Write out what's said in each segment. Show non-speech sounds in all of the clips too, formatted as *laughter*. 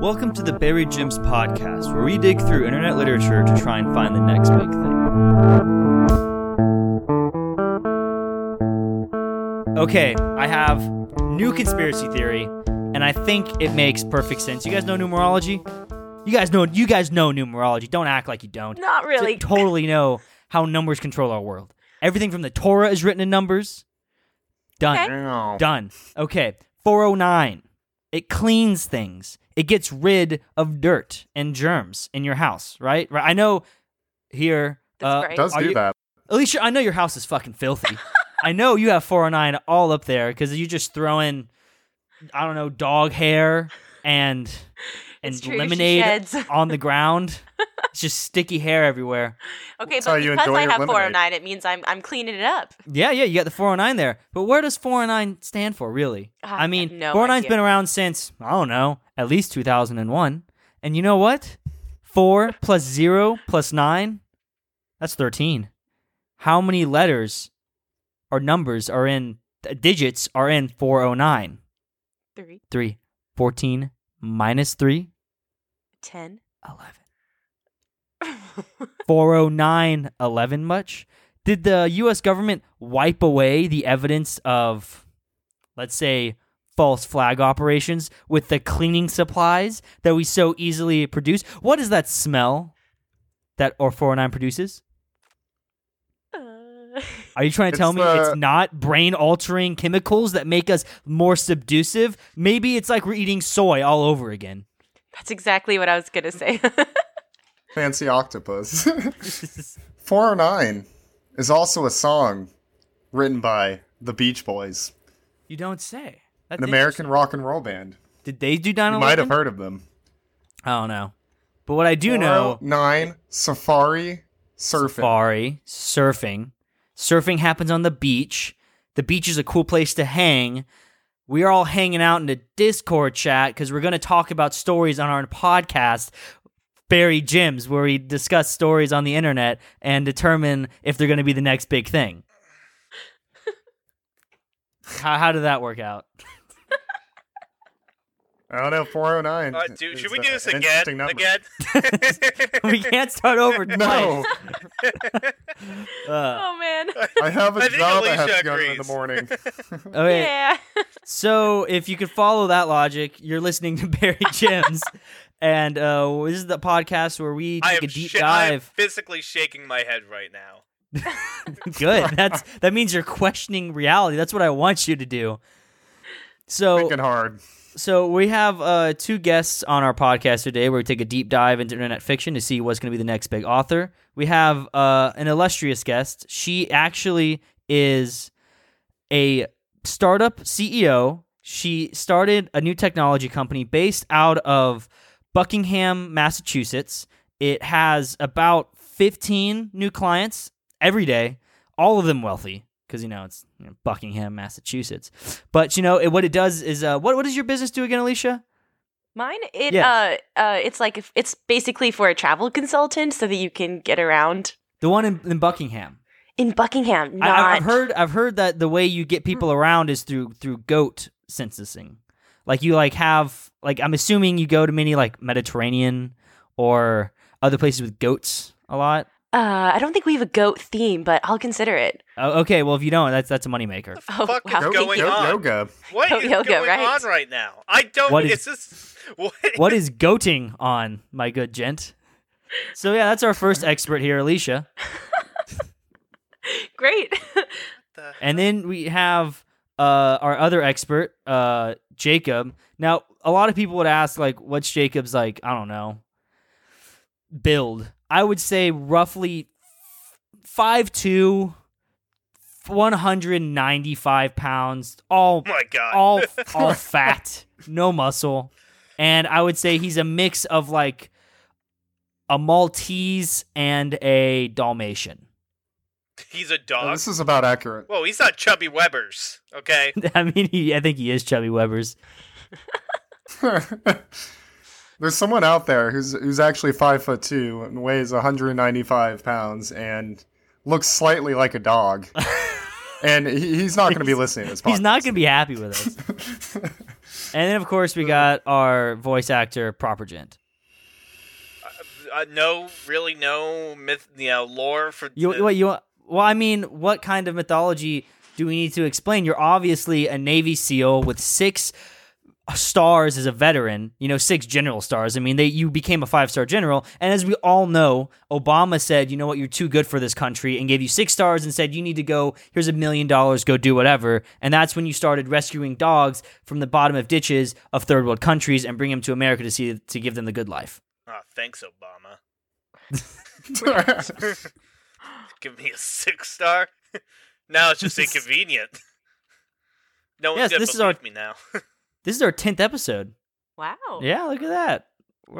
Welcome to the Buried Gems podcast, where we dig through internet literature to try and find the next big thing. Okay, I have new conspiracy theory, and I think it makes perfect sense. You guys know numerology? You guys know you guys know numerology. Don't act like you don't. Not really. You totally know how numbers control our world. Everything from the Torah is written in numbers. Done. Okay. Done. Okay. 409. It cleans things. It gets rid of dirt and germs in your house, right? Right. I know here uh, great. It does do you- that. Alicia, I know your house is fucking filthy. *laughs* I know you have 409 all up there because you just throw in, I don't know, dog hair and and true, lemonade on the *laughs* ground. it's just sticky hair everywhere. Okay, That's but you because I your have lemonade. 409, it means I'm I'm cleaning it up. Yeah, yeah, you got the 409 there. But where does 409 stand for, really? I I have mean, no 409's idea. been around since, I don't know, at least 2001. And you know what? 4 plus 0 plus 9, that's 13. How many letters or numbers are in, uh, digits are in 409? Three, 3. 14 minus 3, ten. 11. 409 11 much? Did the US government wipe away the evidence of let's say false flag operations with the cleaning supplies that we so easily produce? What is that smell that or 409 produces? Uh, *laughs* Are you trying to It's tell me the- it's not brain altering chemicals that make us more subdusive? Maybe it's like we're eating soy all over again. That's exactly what I was gonna say. *laughs* Fancy octopus. *laughs* 409 is also a song written by the Beach Boys, you don't say. That's an American rock and roll band. Did they do 9 You might have heard of them. I don't know. But what I do know Nine, Safari Surfing. safari, surfing. Surfing happens on the beach. The beach is a cool place to hang. We are all hanging out in the Discord chat because we're going to talk about stories on our podcast, Buried Gems, where we discuss stories on the internet and determine if they're going to be the next big thing. *laughs* how, how did that work out? I don't know, 409. Uh, dude, should we do this again? number. Again? *laughs* *laughs* we can't start over. No, *laughs* Uh, oh man. I have a I think job I have Alicia to go to in the morning. okay. Yeah. So if you could follow that logic, you're listening to Buried Gems, and uh, this is the podcast where we take a deep sh- I am dive. physically shaking my head right now. Good. That's that means you're questioning reality. That's what I want you to do. So Thinking hard. So we have uh, two guests on our podcast today where we take a deep dive into internet fiction to see what's going to be the next big author. We have uh, an illustrious guest. She actually is a startup CEO. She started a new technology company based out of Buckingham, Massachusetts. It has about 15 new clients every day, all of them wealthy because you know it's you know, Buckingham, Massachusetts. But you know it, what it does is uh, what what does your business do again, Alicia? Mine, it Yes. uh, uh, it's like if- it's basically for a travel consultant so that you can get around The one in, in Buckingham. in Buckingham. Not I, I've heard I've heard that the way you get people around is through through goat censusing. Like you like have like I'm assuming you go to many like Mediterranean or other places with goats a lot. Uh, I don't think we have a goat theme, but I'll consider it. Oh, okay, well if you don't, that's that's a moneymaker. Oh, fuck wow. is going goat on? yoga. What Goat is yoga, going right? on right now? I don't. What is, is- this? What, What is goating on, my good gent? So yeah, that's our first expert here, Alicia. *laughs* Great. And then we have uh, our other expert, uh, Jacob. Now, a lot of people would ask, like, what's Jacob's, like, I don't know, build? I would say roughly 5'2, 195 pounds, all, oh my god! all, *laughs* all fat, no muscle. And I would say he's a mix of, like, a Maltese and a Dalmatian. he's a Oh, dog. this is about accurate. Whoa, he's not Chubby Weber's. Okay. *laughs* I mean, he, I think he is Chubby Weber's. *laughs* There's someone out there who's who's actually five foot two and weighs 195 pounds and looks slightly like a dog. *laughs* and he, he's not going to be listening to this podcast. He's not going to be happy with us. *laughs* And then of course we got our voice actor Proper Gent. Uh, no, really, no myth, you know, lore for. You what you well I mean what kind of mythology do we need to explain? You're obviously a Navy SEAL with six stars as a veteran, you know, six general stars. I mean, they you became a five-star general, and as we all know, Obama said, "You know what? You're too good for this country," and gave you six stars and said, "You need to go. Here's a million dollars. Go do whatever." And that's when you started rescuing dogs from the bottom of ditches of third world countries and bring them to America to see to give them the good life. Oh, thanks, Obama. *laughs* Give me a six star. *laughs* now it's just *laughs* inconvenient. No one's Yes, gonna this is believe our- me now. This is our tenth episode. Wow. Yeah, look at that.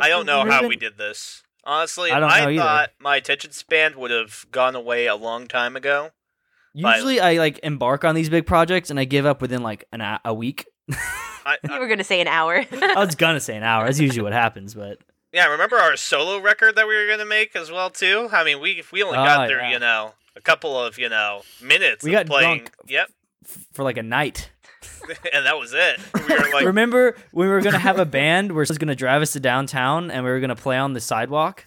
I don't know how even- we did this. Honestly, I I, don't know either. thought my attention span would have gone away a long time ago. But- Usually, I like embark on these big projects and I give up within like an a, a week. *laughs* I, You were gonna say an hour. *laughs* I was gonna say an hour. That's usually what happens, but yeah, remember our solo record that we were gonna make as well too. I mean, we we only Oh, got through yeah. you know a couple of you know minutes We of got playing. drunk. Yep, f- for like a night. *laughs* and that was it. We were like, Remember when we were gonna have a band where it was gonna drive us to downtown and we were gonna play on the sidewalk?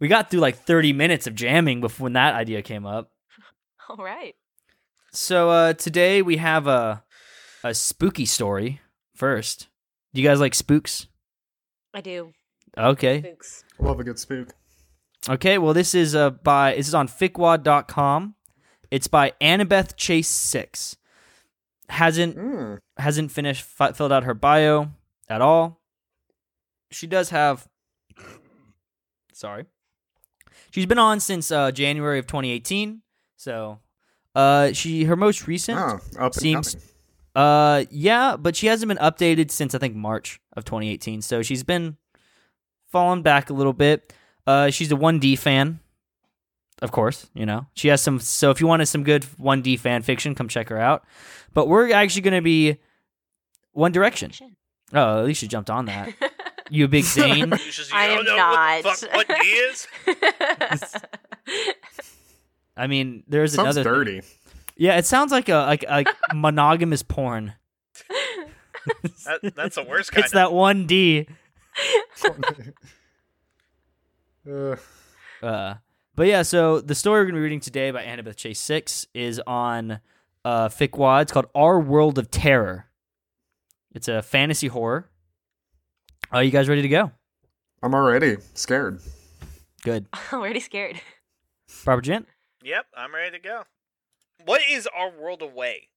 We got through like 30 minutes of jamming before when that idea came up. *laughs* All right. So uh, today we have a a spooky story first. Do you guys like spooks? I do. Okay. Spooks. Love a good spook. Okay, well this is uh by this is on ficwad.com. It's by Annabeth Chase 6. Hasn't Mm. hasn't finished fi- filled out her bio at all. She does have sorry. She's been on since uh, January of 2018. So, uh she her most recent Oh, Seems- coming. uh yeah, but she hasn't been updated since I think March of 2018. So she's been falling back a little bit. Uh she's a 1D fan. Of course, you know. She has some so if you wanted some good 1D fan fiction, come check her out. But we're actually going to be One Direction. Oh, at least you jumped on that. *laughs* You a big Zayn? you just, you I am not. what the fuck what he is. *laughs* I mean, there's Sounds another dirty. Yeah, it sounds like a like like *laughs* monogamous porn. That, that's the worst kind. It's that 1D. Uh, Uh, but yeah, so the story we're going to be reading today by Annabeth Chase 6 is on uh, ficwad. It's called Our World of Terror. It's a fantasy horror. Are you guys ready to go? I'm already scared. Good. *laughs* I'm Already scared. Barbara Gent? Yep, I'm ready to go. What is our world away?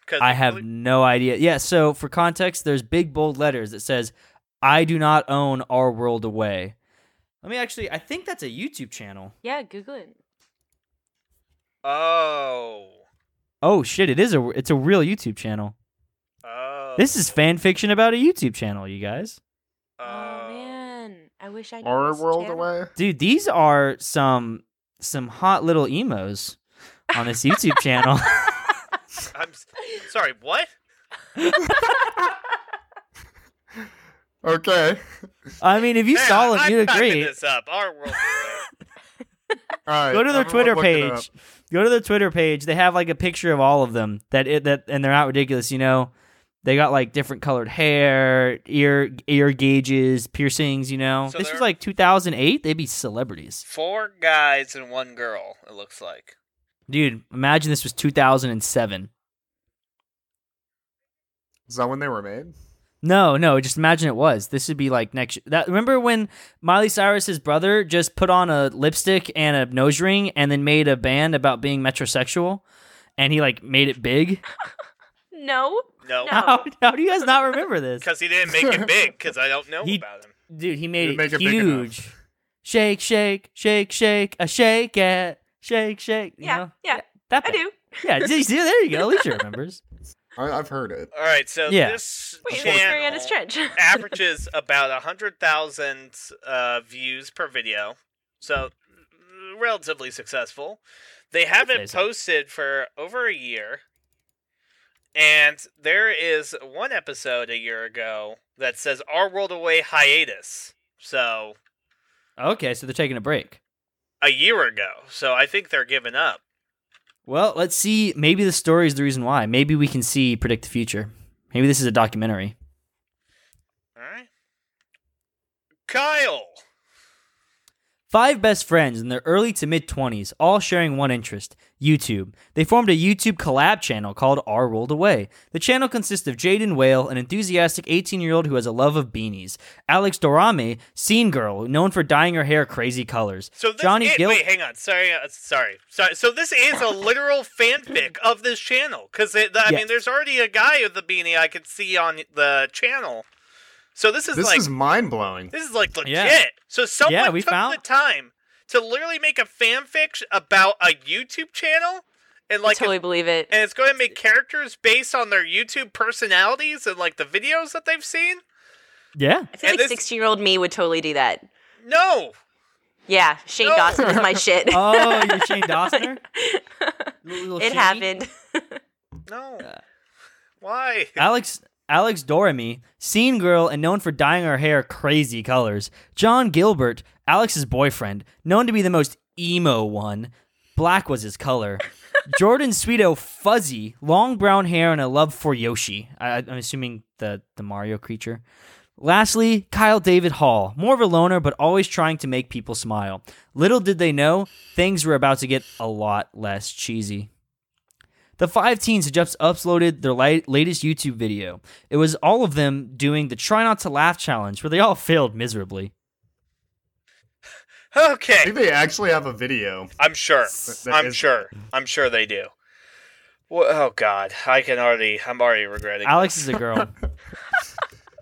Because I have no idea. Yeah, so for context, there's big bold letters that says, I do not own Our World Away. Let me actually, I think that's a YouTube channel. Yeah, Google it. Oh. Oh shit, it is a it's a real YouTube channel. Oh. This is fan fiction about a YouTube channel, you guys. Oh, Oh. man, I wish I knew Our world channel. away. Dude, these are some some hot little emos on this *laughs* YouTube channel. *laughs* I'm sorry. What? *laughs* Okay. I mean, if you Hey, saw them, I'm you'd typing agree. this up. Our world away. *laughs* All right. Go to their I'm Twitter looking it up. page. Go to their Twitter page. They have like a picture of all of them. That it that and they're not ridiculous. You know, they got like different colored hair, ear ear gauges, piercings. You know, So this was like 2008. They'd be celebrities, Four guys and one girl. It looks like. dude. Imagine this was 2007. Is that when they were made? No, no, just imagine it was. This would be like next. That remember when Miley Cyrus's brother just put on a lipstick and a nose ring and then made a band about being metrosexual, and he like made it big. *laughs* No. No. No. How, how do you guys not remember this? Because he didn't make it big. Because I don't know He- about him. Dude, he made Didn't it make it big huge. Shake, shake, shake, shake, a shake it, shake, shake. You Yeah, know? yeah, that I do. Yeah, *laughs* see, see, there you go. At least you remembers. I, I've heard it. All right. So Yeah. this Wait, that's Mariana's channel Trench. *laughs* averages about a hundred thousand uh, views per video. So relatively successful. They haven't posted for over a year. And there is one episode a year ago that says Our World Away hiatus. So Okay, so they're taking a break. a year ago. So I think they're giving up. Well, let's see. Maybe the story is the reason why. Maybe we can see predict the future. Maybe this is a documentary. All right. Kyle. Five best friends in their early to mid 20s, all sharing one interest YouTube. They formed a YouTube collab channel called Our World Away. The channel consists of Jaden Whale, an enthusiastic 18 year old who has a love of beanies, Alex Dorame, scene girl, known for dyeing her hair crazy colors, So this Johnny is, Gil. wait, hang on. Sorry, uh, sorry, sorry. So this is a literal fanfic of this channel because I Yes. mean, there's already a guy with the beanie I could see on the channel. So this is This like is mind blowing. this is like legit. Yeah. So someone Yeah, we took found- the time to literally make a fanfic about a YouTube channel and like I totally believe it. and it's going to make characters based on their YouTube personalities and like the videos that they've seen. Yeah. I feel and like 16 year old me would totally do that. No, Yeah, Shane No. Dawson is my *laughs* shit. Oh, you're Shane Dawson. *laughs* It Shane? happened. *laughs* no. Uh, Why? Alex Alex Dorame, scene girl and known for dyeing her hair crazy colors. John Gilbert, Alex's boyfriend, known to be the most emo one. Black was his color. *laughs* Jordan Sweeto, fuzzy, long brown hair and a love for Yoshi. I, I'm assuming the the Mario creature. Lastly, Kyle David Hall, more of a loner but always trying to make people smile. Little did they know, things were about to get a lot less cheesy. The five teens had just uploaded their li- latest YouTube video. It was all of them doing the Try Not to Laugh challenge, where they all failed miserably. I *laughs* Okay, think they actually have a video. I'm sure. I'm is- sure. I'm sure they do. Well, oh God, I can already. I'm already regretting. Alex is a girl.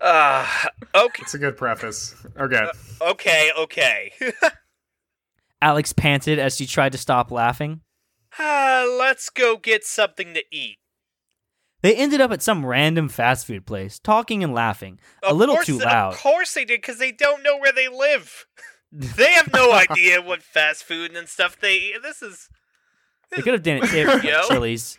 Uh, *laughs* okay, It's a good preface. Okay. okay, okay. *laughs* Alex panted as she tried to stop laughing. Uh, let's go get something to eat. They ended up at some random fast food place, talking and laughing, a little course- too loud. Of course they did, because they don't know where they live. *laughs* they have no idea what fast food and stuff they eat. This is. They could have done it *laughs* Yo. Chili's.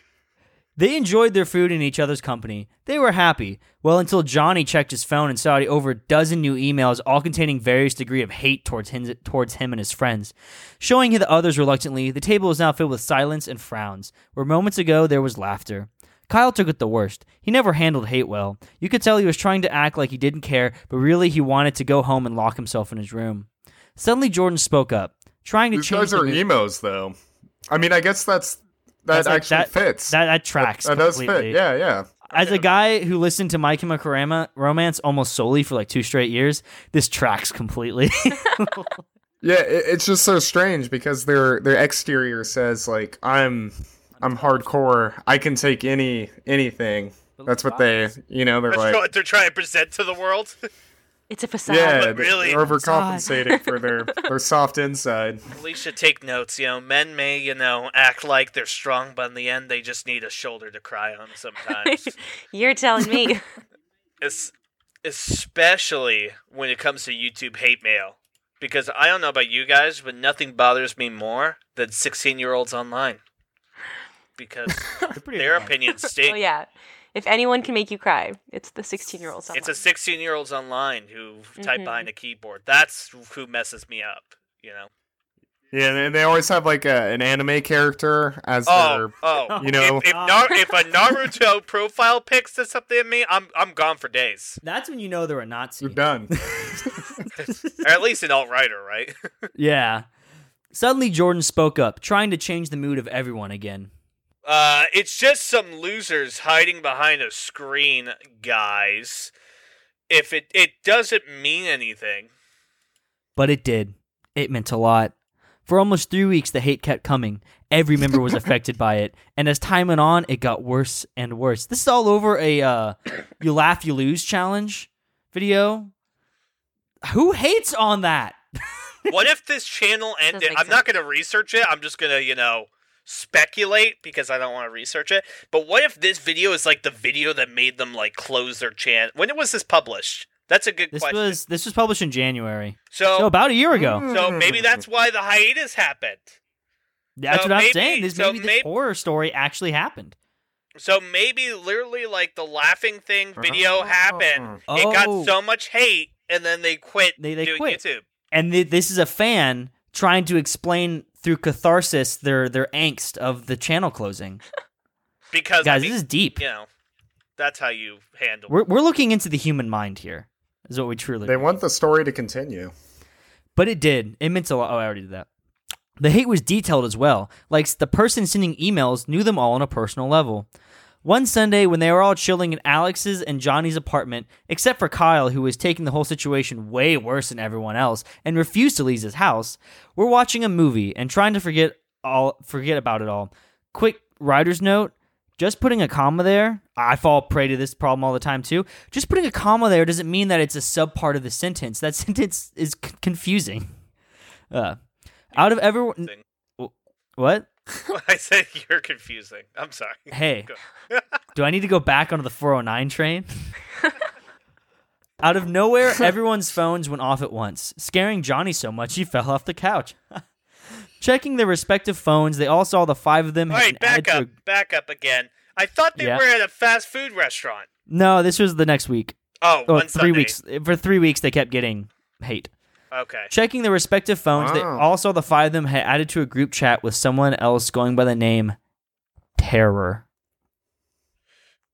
They enjoyed their food and each other's company. They were happy. Well, until Johnny checked his phone and saw over a dozen new emails, all containing various degree of hate towards him, towards him and his friends. Showing the others reluctantly, the table is now filled with silence and frowns, where moments ago there was laughter. Kyle took it the worst. He never handled hate well. You could tell he was trying to act like he didn't care, but really he wanted to go home and lock himself in his room. Suddenly, Jordan spoke up, trying to These change guys the are emos, though. I mean, I guess that's that like- actually that- fits. That that tracks. that does completely. fit. Yeah, yeah. As a guy who listened to My Chemical Romance almost solely for like two straight years, this tracks completely. *laughs* Yeah, it, it's just so strange because their their exterior says like I'm I'm hardcore. I can take any anything. That's what they, you know, they're That's like, what they're trying to present to the world. *laughs* It's a facade. yeah, but really- they're overcompensating for their *laughs* their soft inside. Alicia, take notes. You know, men may, you know, act like they're strong, but in the end, they just need a shoulder to cry on sometimes. *laughs* You're telling me. *laughs* es- especially when it comes to YouTube hate mail. Because I don't know about you guys, but nothing bothers me more than 16 year olds online. Because their opinions stink. oh yeah. If anyone can make you cry, it's the 16 year olds. online. It's a 16 year olds online who type Mhm. behind a keyboard. That's who messes me up, you know? Yeah, and they always have like a, an anime character as Oh, their oh, you know- if, if, Nar- if a Naruto profile pic says something to me, I'm I'm gone for days. That's when you know they're a Nazi. You're done. *laughs* or at least an alt writer, right? *laughs* yeah. Suddenly, Jordan spoke up, trying to change the mood of everyone again. Uh, it's just some losers hiding behind a screen, guys. If it it doesn't mean anything. But it did. It meant a lot. For almost three weeks, the hate kept coming. Every member was affected by it, and as time went on, it got worse and worse. This is all over a uh, "you laugh, you lose" challenge video. Who hates on that? *laughs* What if this channel ended? I'm not going to research it. I'm just going to, you know, speculate because I don't want to research it. But what if this video is like the video that made them like close their channel? When was this published? That's a good This question. was this was published in January, so, so about a year ago. so maybe that's why the hiatus happened. That's so what I'm saying. This so maybe this maybe- horror story actually happened. So maybe literally like the laughing thing uh-huh. video Oh. happened. It Oh. got so much hate, and then they quit They- they doing quit. YouTube. and th- this is a fan trying to explain through catharsis their their angst of the channel closing. *laughs* Because Guys, I mean, this is deep. you know, that's how you handle. We're we're looking into the human mind here. is what we truly They want the story to continue. But it did. It meant a lot. Oh, I already did that. The hate was detailed as well. Like the person sending emails knew them all on a personal level. One Sunday, when they were all chilling in Alex's and Johnny's apartment, except for Kyle, who was taking the whole situation way worse than everyone else and refused to leave his house, we're watching a movie and trying to forget all forget about it all. Quick writer's note: just putting a comma there, I fall prey to this problem all the time too. Just putting a comma there doesn't mean that it's a sub part of the sentence. That *laughs* sentence is c- confusing. Uh, out of everyone, what? *laughs* I said you're confusing. I'm sorry. *laughs* Hey, *laughs* do I need to go back onto the 409 train? Out of nowhere, everyone's phones went off at once, scaring Johnny so much he fell off the couch. Checking their respective phones, they all saw the five of them All right, back up, a- back up again. I thought they Yeah. were at a fast food restaurant. No, this was the next week. Oh, Oh, three Sunday. weeks. For three weeks, they kept getting hate. Okay. Checking their respective phones, they Wow. all saw the five of them had added to a group chat with someone else going by the name Terror.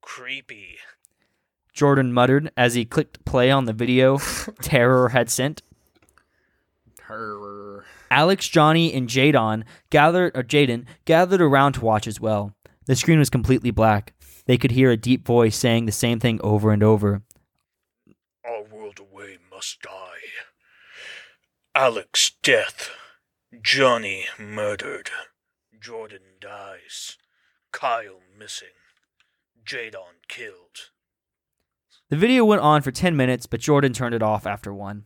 Creepy. Jordan muttered as he clicked play on the video *laughs* Terror had sent. Terror. Alex, Johnny, and Jadon gathered or Jaden gathered around to watch as well. The screen was completely black. They could hear a deep voice saying the same thing over and over. Our world away must die. Alex death. Johnny murdered. Jordan dies. Kyle missing. Jadon killed. The video went on for 10 minutes, but Jordan turned it off after one.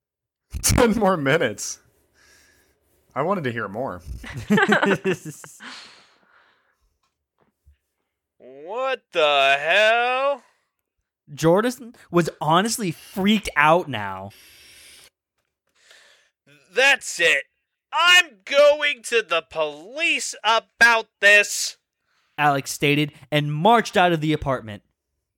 *laughs* Ten more minutes. I wanted to hear more. *laughs* What the hell? Jordan was honestly freaked out now. That's it. I'm going to the police about this. Alex stated and marched out of the apartment.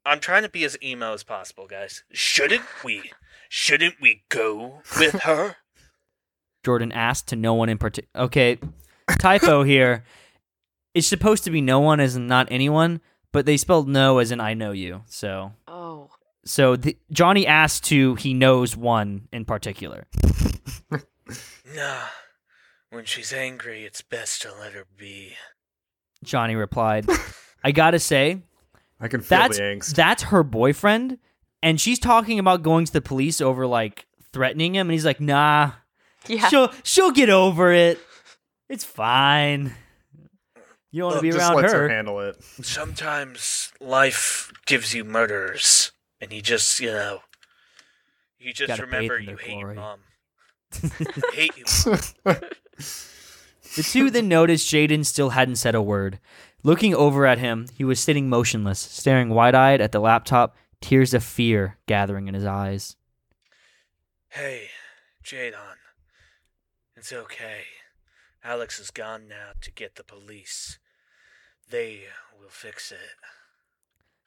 I'm trying to be as emo as possible, guys. Shouldn't we? Shouldn't we go with her? *laughs* Jordan asked to no one in particular. Okay, typo *laughs* here. It's supposed to be no one as in not anyone, but they spelled no as in I know you. So, Oh. so the, Johnny asked to he knows one in particular. *laughs* Nah. When she's angry, it's best to let her be. Johnny replied, *laughs* "I gotta say, I can feel that's the angst. that's her boyfriend, and she's talking about going to the police over like threatening him, and he's like, nah, Yeah. she'll she'll get over it. It's fine. You don't want to be Just around lets her. her handle it. Sometimes life gives you murders, and you just, you know, you just Gotta remember you hate glory. mom. Hate you. *laughs* The two then noticed Jaden still hadn't said a word. Looking over at him, he was sitting motionless, staring wide eyed at the laptop, tears of fear gathering in his eyes. Hey, Jadon. It's okay. Alex is gone now to get the police. They will fix it.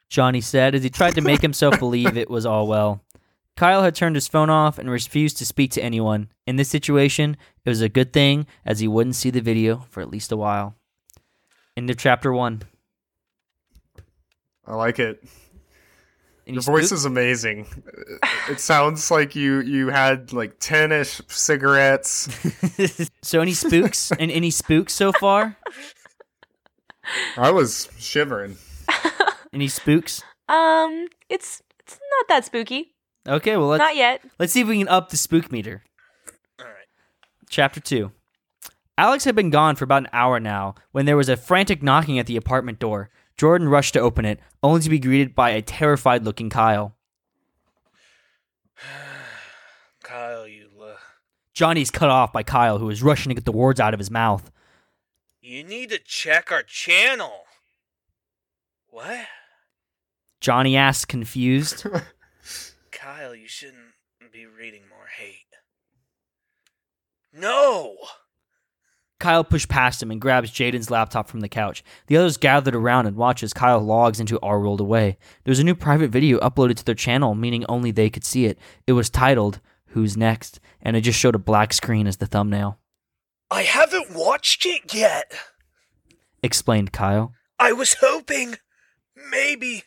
Johnny said as he tried to make himself *laughs* believe it was all well. Kyle had turned his phone off and refused to speak to anyone. In this situation, it was a good thing as he wouldn't see the video for at least a while. End of chapter one. I like it. Any Your voice spook- is amazing. It sounds like you you had like ten ish cigarettes. *laughs* so any spooks *laughs* and any spooks so far? I was shivering. Any spooks? Um, it's it's not that spooky. Okay, well let's not yet. let's see if we can up the spook meter. All right. Chapter 2. Alex had been gone for about an hour now when there was a frantic knocking at the apartment door. Jordan rushed to open it, only to be greeted by a terrified looking Kyle. *sighs* Kyle, you uh, Johnny's cut off by Kyle, who is rushing to get the words out of his mouth. you need to check our channel. What? Johnny asked, confused. *laughs* Kyle, you shouldn't be reading more hate. No! Kyle pushed past him and grabs Jaden's laptop from the couch. The others gathered around and watched as Kyle logs into Our World Away. There was a new private video uploaded to their channel, meaning only they could see it. It was titled, Who's Next? and it just showed a black screen as the thumbnail. I haven't watched it yet. Explained Kyle. I was hoping maybe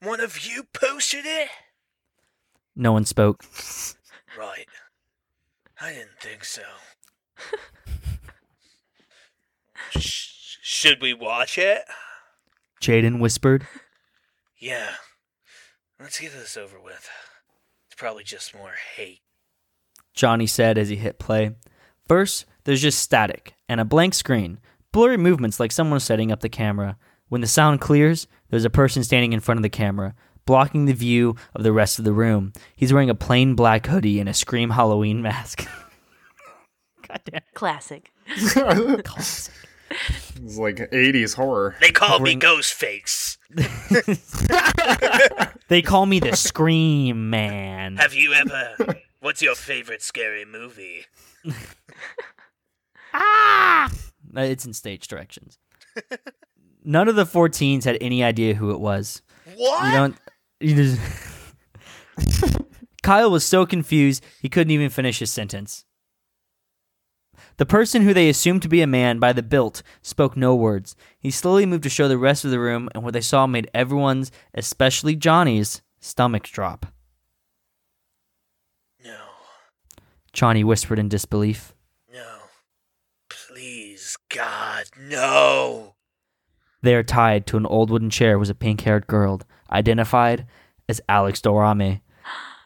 one of you posted it. No one spoke. Right. I didn't think so. *laughs* Sh- should we watch it? Jaden whispered. Yeah. Let's get this over with. It's probably just more hate. Johnny said as he hit play. First, there's just static and a blank screen, blurry movements like someone setting up the camera. When the sound clears, there's a person standing in front of the camera, blocking the view of the rest of the room. He's wearing a plain black hoodie and a Scream Halloween mask. *laughs* Goddamn. *laughs* Classic. it's like 80s horror. They call Bring- me Ghostface. *laughs* They call me the Scream Man. Have you ever? What's your favorite scary movie? Uh, It's in stage directions. None of the 14s had any idea who it was. What? You don't. Just. *laughs* Kyle was so confused he couldn't even finish his sentence. The person who they assumed to be a man by the built spoke no words. He slowly moved to show the rest of the room, and what they saw made everyone's, especially Johnny's, stomachs drop. No. Johnny whispered in disbelief. No. Please, God, no. There, tied to an old wooden chair, was a pink haired girl, identified as Alex Dorame.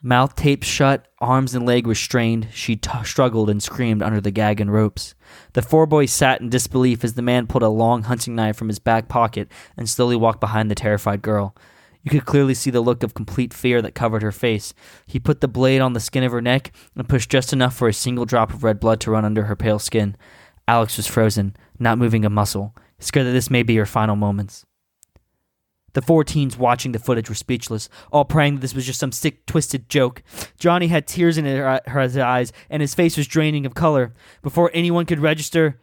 Mouth taped shut, arms and leg restrained, she t- struggled and screamed under the gag and ropes. The four boys sat in disbelief as the man pulled a long hunting knife from his back pocket and slowly walked behind the terrified girl. You could clearly see the look of complete fear that covered her face. He put the blade on the skin of her neck and pushed just enough for a single drop of red blood to run under her pale skin. Alex was frozen, not moving a muscle, scared that this may be her final moments. The four teens watching the footage were speechless, all praying that this was just some sick, twisted joke. Johnny had tears in her, uh, her eyes, and his face was draining of color. Before anyone could register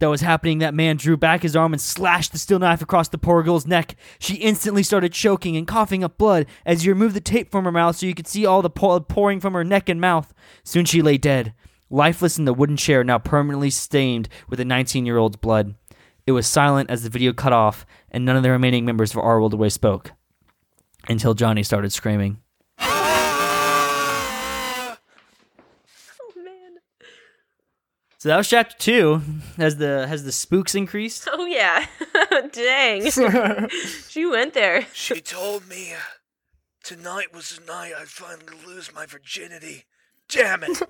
that was happening, that man drew back his arm and slashed the steel knife across the poor girl's neck. She instantly started choking and coughing up blood as he removed the tape from her mouth so you could see all the blood pouring from her neck and mouth. Soon she lay dead, lifeless in the wooden chair now permanently stained with the 19 year old's blood. It was silent as the video cut off, and none of the remaining members of Our World Away spoke. Until Johnny started screaming. Oh man. So that was chapter two. Has the has the spooks increased? Oh yeah. *laughs* Dang. *laughs* she went there. She told me uh, tonight was the night I'd finally lose my virginity. Damn it. *laughs*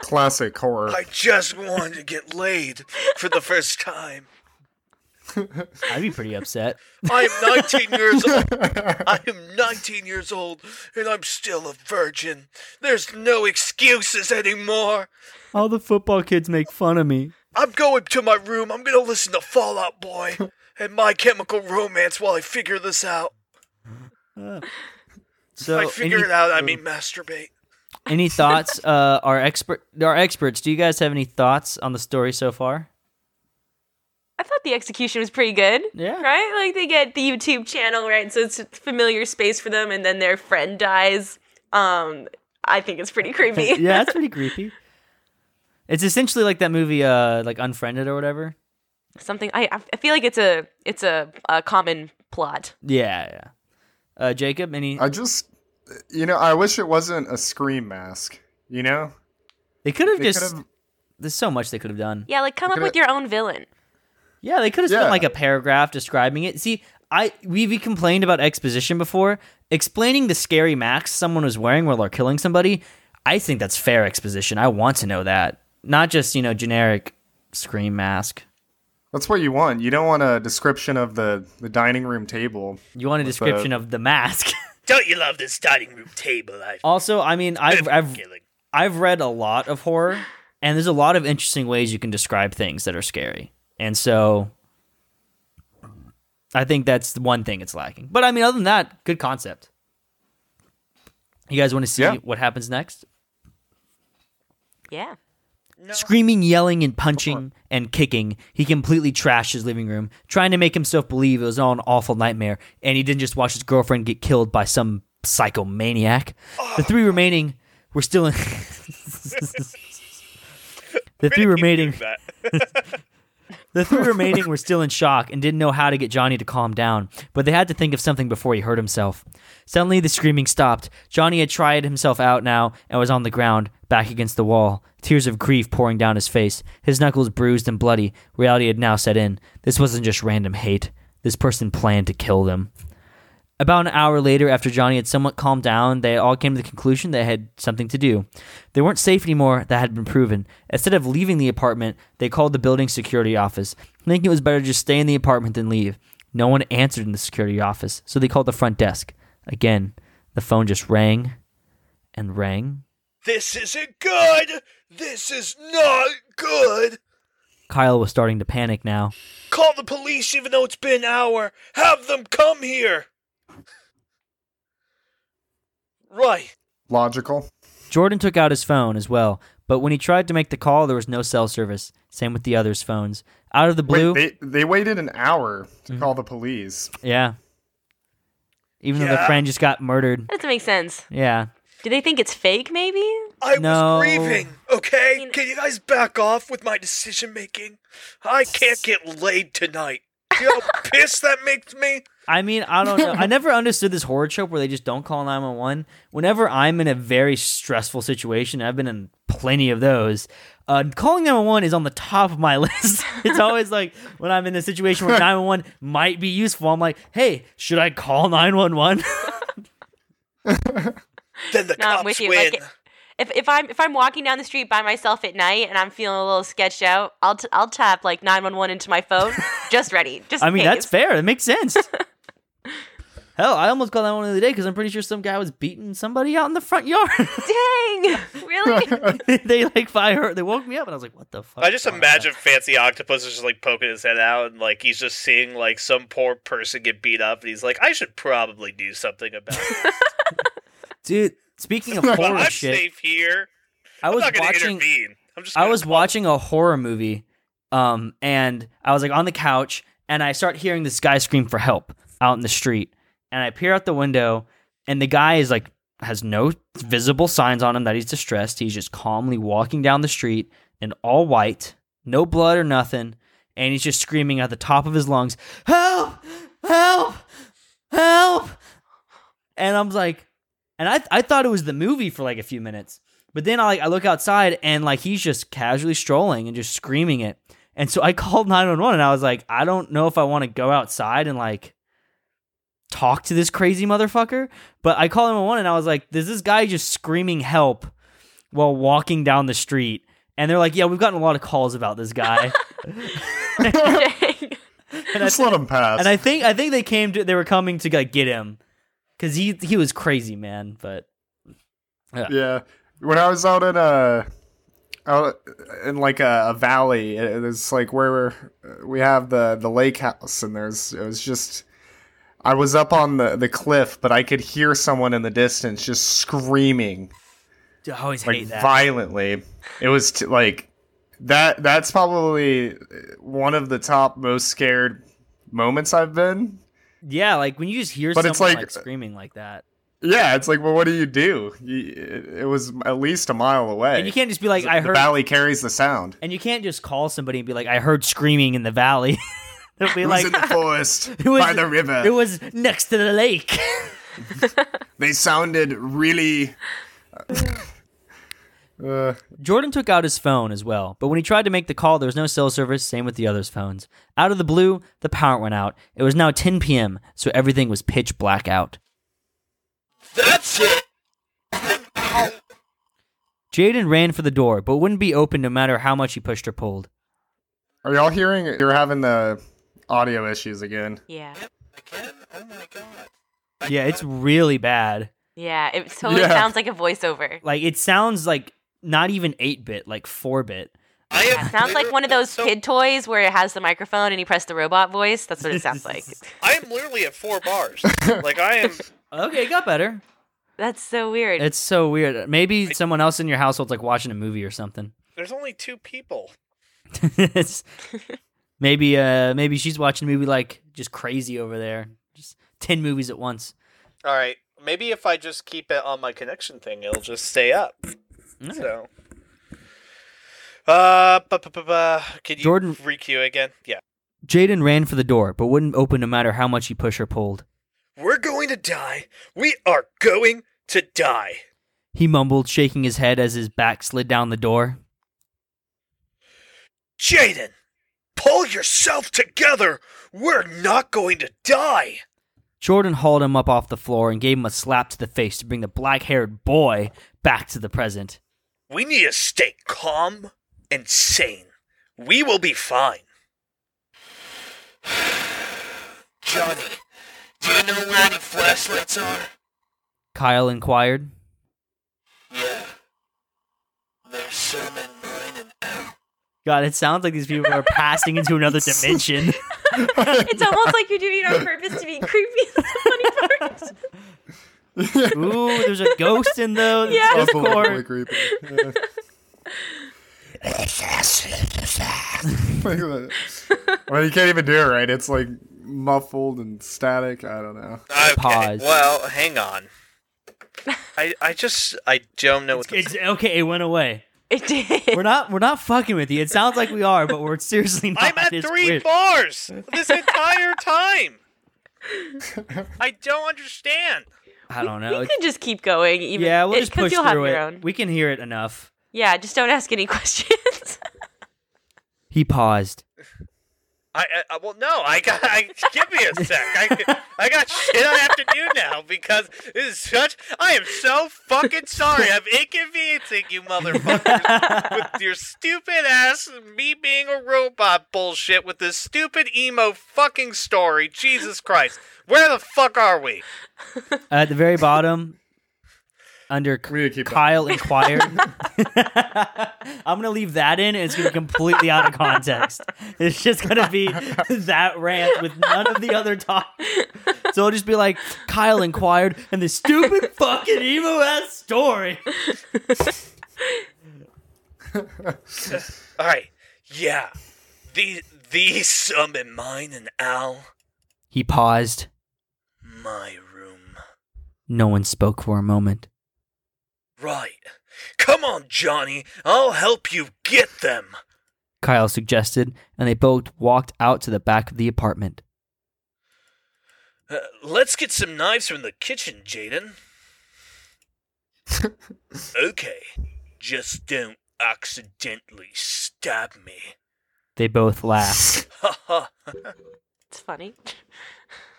Classic horror. I just wanted to get laid for the first time. *laughs* I'd be pretty upset. I am 19 years old. *laughs* I am 19 years old, and I'm still a virgin. There's no excuses anymore. All the football kids make fun of me. I'm going to my room. I'm going to listen to Fall Out Boy and My Chemical Romance while I figure this out. Uh, so I figure any, it out. I uh, mean, masturbate. Any thoughts? Uh, our expert, our experts. Do you guys have any thoughts on the story so far? I thought the execution was pretty good. Yeah. Right? Like they get the YouTube channel, right? So it's a familiar space for them and then their friend dies. Um I think it's pretty creepy. *laughs* yeah, that's pretty *laughs* creepy. It's essentially like that movie, uh, like Unfriended or whatever. Something I I feel like it's a it's a, a common plot. Yeah, yeah. Uh, Jacob, any? I just, you know, I wish it wasn't a scream mask. You know, they could have just. could've- There's so much they could have done. Yeah, like come up with your own villain. Yeah, they could have spent Yeah. like a paragraph describing it. See, I we've complained about exposition before. Explaining the scary mask someone was wearing while they're killing somebody, I think that's fair exposition. I want to know that, not just you know generic scream mask. that's what you want. You don't want a description of the the dining room table. You want a With the- description of the mask. *laughs* Don't you love this dining room table? I've also, I mean, I've I've killing. I've read a lot of horror, and there's a lot of interesting ways you can describe things that are scary. And so I think that's the one thing it's lacking. But I mean, other than that, good concept. You guys want to see Yeah. what happens next? Yeah. No. Screaming, yelling, and punching and kicking, he completely trashed his living room, trying to make himself believe it was all an awful nightmare, and he didn't just watch his girlfriend get killed by some psychomaniac. The three remaining were still in. *laughs* the three remaining. *laughs* *laughs* The three remaining were still in shock and didn't know how to get Johnny to calm down, but they had to think of something before he hurt himself. Suddenly, the screaming stopped. Johnny had tried himself out now and was on the ground, back against the wall, tears of grief pouring down his face, his knuckles bruised and bloody. Reality had now set in. This wasn't just random hate. This person planned to kill them. About an hour later, after Johnny had somewhat calmed down, they all came to the conclusion they had something to do. They weren't safe anymore, that had been proven. Instead of leaving the apartment, they called the building security office, thinking it was better to just stay in the apartment than leave. No one answered in the security office, so they called the front desk. Again, the phone just rang and rang. This isn't good! This is not good! Kyle was starting to panic now. Call the police even though it's been an hour! Have them come here! Right. Logical. Jordan took out his phone as well, but when he tried to make the call, there was no cell service. Same with the others' phones. Out of the blue, Wait, they they waited an hour to Mhm. call the police. yeah. Even though the Yeah. friend just got murdered. That doesn't make sense. Yeah. Do they think it's fake? Maybe. I No. was grieving, okay? mean- Can you guys back off with my decision making? I can't get laid tonight. You know how *laughs* pissed that makes me? I mean, I don't know. I *laughs* never understood this horror trope where they just don't call 911. Whenever I'm in a very stressful situation, I've been in plenty of those. Uh, calling 911 is on the top of my *laughs* list. it's always like when I'm in a situation where 911 might be useful, I'm like, hey, should I call 911? Then the No, I'm with you. win. Like, If, if I'm if I'm walking down the street by myself at night and I'm feeling a little sketched out, I'll t- I'll tap like 911 into my phone, *laughs* just ready. Just I in mean, that's fair. It makes sense. *laughs* Hell, I almost called 911 the other day because I'm pretty sure some guy was beating somebody out in the front yard. *laughs* Dang, really? they like I heard they woke me up and I was like, what the fuck? I just imagine Fancy Octopus is just like poking his head out and like he's just seeing like some poor person get beat up and he's like, I should probably do something about it. Dude, speaking of *laughs* horror I'm shit, safe here. I was watching intervene. I'm just I was call- watching a horror movie, um, and I was like on the couch, and I start hearing this guy scream for help out in the street, and I peer out the window, and the guy is like has no visible signs on him that he's distressed. He's just calmly walking down the street in all white, no blood or nothing, and he's just screaming at the top of his lungs, "Help! Help! Help!" And I'm like, and I I thought it was the movie for like a few minutes. But then I like I look outside and like he's just casually strolling and just screaming it. And so I *laughs* called 911 and I was like, I don't know if I want to go outside and like talk to this crazy motherfucker. But I called 911 and I was like, there's this guy just screaming help while walking down the street. And they're like, yeah, we've gotten a lot of calls about this guy. *laughs* *laughs* Dang. and, I, Just let him pass. and I think I think they came to they were coming to like get him because he he was crazy, man. But yeah, when I was out in a out in like a, a valley, it was like where we're, uh, we have the the lake house, and there's it was just. I was up on the, the cliff, but I could hear someone in the distance just screaming I always like hate that. violently. It was t- like that. That's probably one of the top most scared moments I've been. Yeah, like when you just hear But someone it's like, like- uh, screaming like that, Yeah, it's like, well, what do you do? You, it, was at least a mile away. and you can't just be like, the, "I the heard," valley carries the sound. and you can't just call somebody and be like, "I heard screaming in the valley." *laughs* They'll be It like, was in the forest *laughs* It was- by the river. "It was next to the lake." *laughs* they sounded really. Uh, Jordan took out his phone as well, but when he tried to make the call, there was no cell service. Same with the others' phones. Out of the blue, the power went out. It was now 10 p.m., so everything was pitch black out. That's it. Jaden ran for the door, but wouldn't be open no matter how much he pushed or pulled. are y'all hearing? You're having the audio issues again. Yeah. Again? Oh my god. Yeah, it's really bad. Yeah. It totally Yeah. sounds like a voiceover. Like it sounds like not even 8-bit, like 4-bit. I am It sounds like one of those so- kid toys where it has the microphone and you press the robot voice. That's what it sounds like. *laughs* I am literally at four bars. *laughs* like I am. Okay, it got better. That's so weird. It's so weird. Maybe someone else in your household's like watching a movie or something. There's only two people. *laughs* It's- maybe uh maybe she's watching a movie like just crazy over there. Just 10 movies at once. All right. Maybe if I just keep it on my connection thing, it'll just stay up. So. Uh, bu- bu- bu- can you Jordan- re-cue again? Yeah. Jaden ran for the door, but wouldn't open no matter how much he pushed or pulled. We're going to die. We are going to die. He mumbled, shaking his head as his back slid down the door. Jaden, pull yourself together. We're not going to die. Jordan hauled him up off the floor and gave him a slap to the face to bring the black haired boy back to the present. We need to stay calm and sane. We will be fine. *sighs* Johnny, do you know where any flashlights are? Kyle inquired. Yeah. There's some in mine and Al. God, it sounds like these people are passing into another *laughs* dimension. *laughs* it's almost like you're doing it on purpose to be creepy. *laughs* That's the funny part. *laughs* Ooh, there's a ghost in the *laughs* Yeah. Unbelievably Discord. creepy. Yeah. *laughs* That. well, you can't even do it right. It's like muffled and static. I don't know. Okay, Pause. well, hang on. I I just I don't know what the It's okay. It went away. It did. We're not. We're not fucking with you. It sounds like we are, but we're seriously not. I'm at It's three weird. bars this entire time. I don't understand. I don't know. we could just keep going. Even yeah, we'll just push through it. We can hear it enough. Yeah, just don't ask any *laughs* questions. He paused. I, I well no I got I give me a sec. I, I got shit I have to do now because this is such I am so fucking sorry. I'm inconveniencing you motherfuckers with your stupid ass me being a robot bullshit with this stupid emo fucking story. Jesus Christ. Where the fuck are we? At the very bottom, under We need to Kyle inquired. *laughs* I'm gonna leave that in, and it's gonna be completely out of context. It's just gonna be that rant with none of the other talk. So it'll just be like Kyle inquired, and this stupid fucking emo ass story. all right yeah these these some in mine and Al He paused. my room No one spoke for a moment. Right come on Johnny I'll help you get them. Kyle suggested, and they both walked out to the back of the apartment. Uh, let's get some knives from the kitchen, Jaden. *laughs* okay, just don't accidentally stab me. They both laughed. Ha *laughs* ha. it's funny.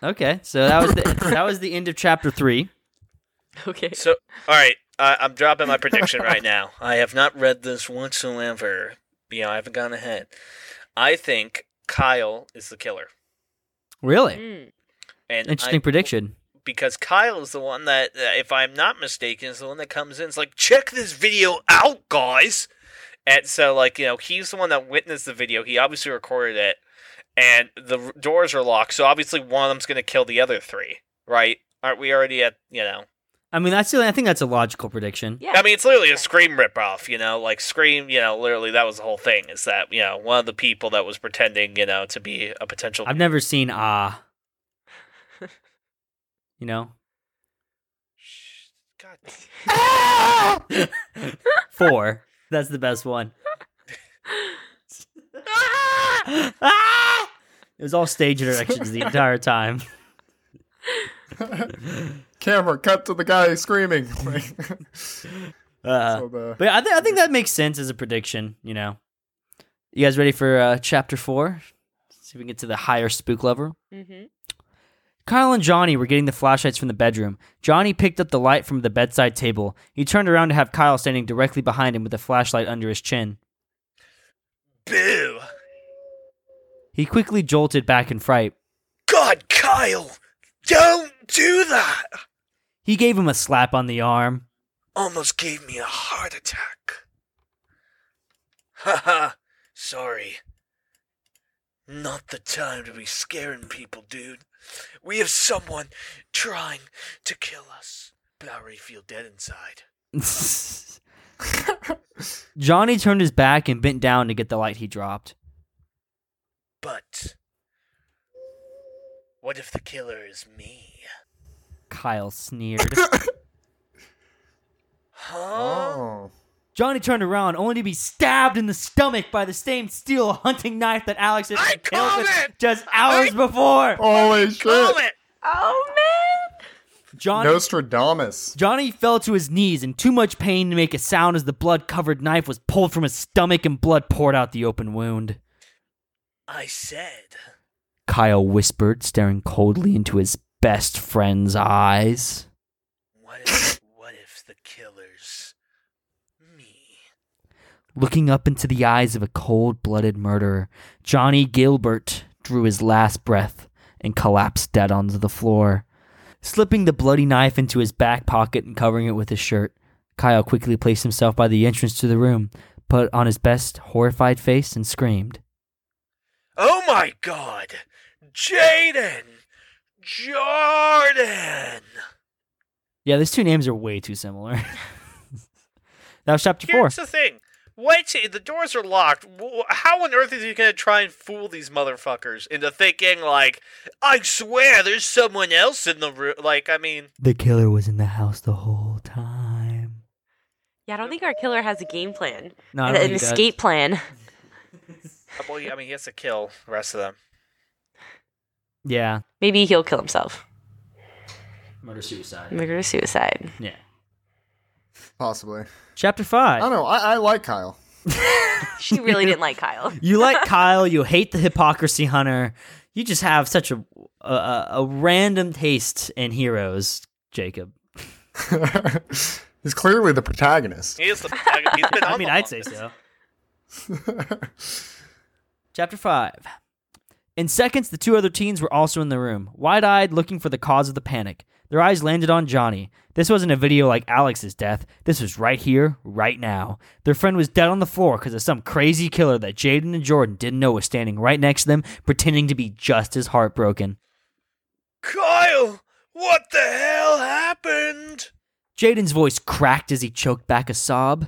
Okay, so that was the that was the end of chapter three. *laughs* Okay. So, all right, I I'm dropping my prediction *laughs* right now. I have not read this whatsoever. You know, I haven't gone ahead. I think Kyle is the killer, Really Mm. and interesting I- prediction. because Kyle is the one that, uh, if I'm not mistaken, is the one that comes in. It's like, check this video out, guys. And so, like, you know, he's the one that witnessed the video. He obviously recorded it, and the doors are locked. So obviously, one of them's going to kill the other three, right? Aren't we already at, you know? I mean, that's I think that's a logical prediction. Yeah. I mean, it's literally a Scream ripoff, you know? Like, Scream, you know, literally, that was the whole thing. Is that, you know, one of the people that was pretending, you know, to be a potential. I've never seen Ah. *laughs* you know, God. *laughs* four. That's the best one. *laughs* it was all stage directions the entire time. Camera cut to the guy screaming. *laughs* *laughs* Uh, so the, but I, th- I think that makes sense as a prediction. You know, you guys ready for uh, chapter four? See if we can get to the higher spook level. Mm-hmm. Kyle and Johnny were getting the flashlights from the bedroom. Johnny picked up the light from the bedside table. He turned around to have Kyle standing directly behind him with a flashlight under his chin. Boo! He quickly jolted back in fright. God, Kyle! Don't do that! He gave him a slap on the arm. Almost gave me a heart attack. Haha, sorry. Not the time to be scaring people, dude. We have someone trying to kill us, but I already feel dead inside. *laughs* Johnny turned his back and bent down to get the light he dropped. But. What if the killer is me? Kyle sneered. Huh? oh. Johnny turned around only to be stabbed in the stomach by the same steel hunting knife that Alex had I killed with it! just hours before. Holy shit! Call it! Oh man! Johnny Nostradamus. Johnny fell to his knees in too much pain to make a sound as the blood covered knife was pulled from his stomach and blood poured out the open wound. I said. Kyle whispered, staring coldly into his best friend's eyes. What if, what if the killer's me? Looking up into the eyes of a cold blooded murderer, Johnny Gilbert drew his last breath and collapsed dead onto the floor. Slipping the bloody knife into his back pocket and covering it with his shirt, Kyle quickly placed himself by the entrance to the room, put on his best horrified face, and screamed. Oh my god! Jaden! Jordan! Yeah, these two names are way too similar. *laughs* that was chapter four. Here's the thing. Wait, the doors are locked. How on earth is he gonna try and fool these motherfuckers into thinking like, I swear, there's someone else in the room? Like, I mean, The killer was in the house the whole time. Yeah, I don't think our killer has a game plan, No, I an, don't an think escape plan. uh, well, I mean, he has to kill the rest of them. Yeah, Maybe he'll kill himself. murder suicide. Murder suicide. Yeah. Possibly. Chapter five. I five. don't know. I, I like Kyle. *laughs* She really didn't like Kyle. *laughs* You like *laughs* Kyle. You hate the hypocrisy hunter. You just have such a a, a, a random taste in heroes, Jacob. He's clearly the protagonist. He is the. He's been on I mean, the I'd say so. Chapter 5. In seconds, the two other teens were also in the room, wide eyed, looking for the cause of the panic. Their eyes landed on Johnny. This wasn't a video like Alex's death. This was right here, right now. Their friend was dead on the floor because of some crazy killer that Jaden and Jordan didn't know was standing right next to them, pretending to be just as heartbroken. Kyle, what the hell happened? Jaden's voice cracked as he choked back a sob.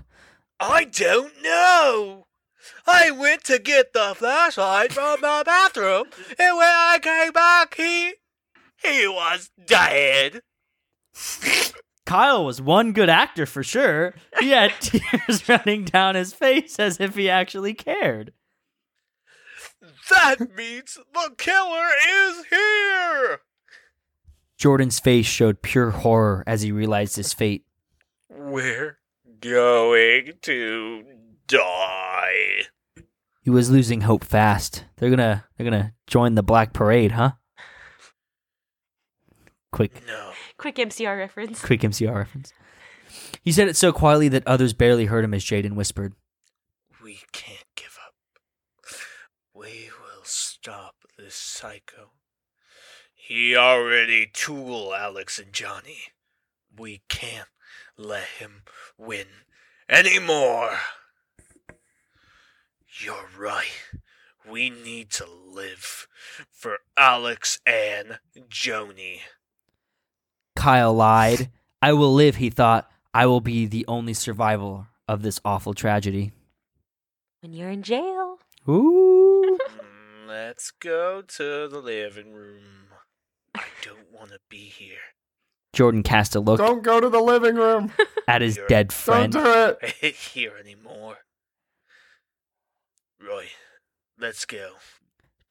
I don't know. I went to get the flashlight from the bathroom, and when I came back, he he was dead. *laughs* Kyle was one good actor for sure. He had *laughs* tears *laughs* running down his face as if he actually cared. That means the killer is here. Jordan's face showed pure horror as he realized his fate. We're going to die. He was losing hope fast. They're gonna they're gonna join the Black Parade, huh? Quick No. Quick MCR reference. quick MCR reference. He said it so quietly that others barely heard him as Jaden whispered. We can't give up. We will stop this psycho. He already tool Alex and Johnny. We can't let him win anymore. You're right. We need to live for Alex and Joni. Kyle lied. I will live, he thought. I will be the only survivor of this awful tragedy. When you're in jail. Ooh. *laughs* Mm, Let's go to the living room. I don't want to be here. Jordan cast a look Don't go to the living room. at his You're- dead Don't friend. do it. I *laughs* ain't here anymore. Roy, let's go.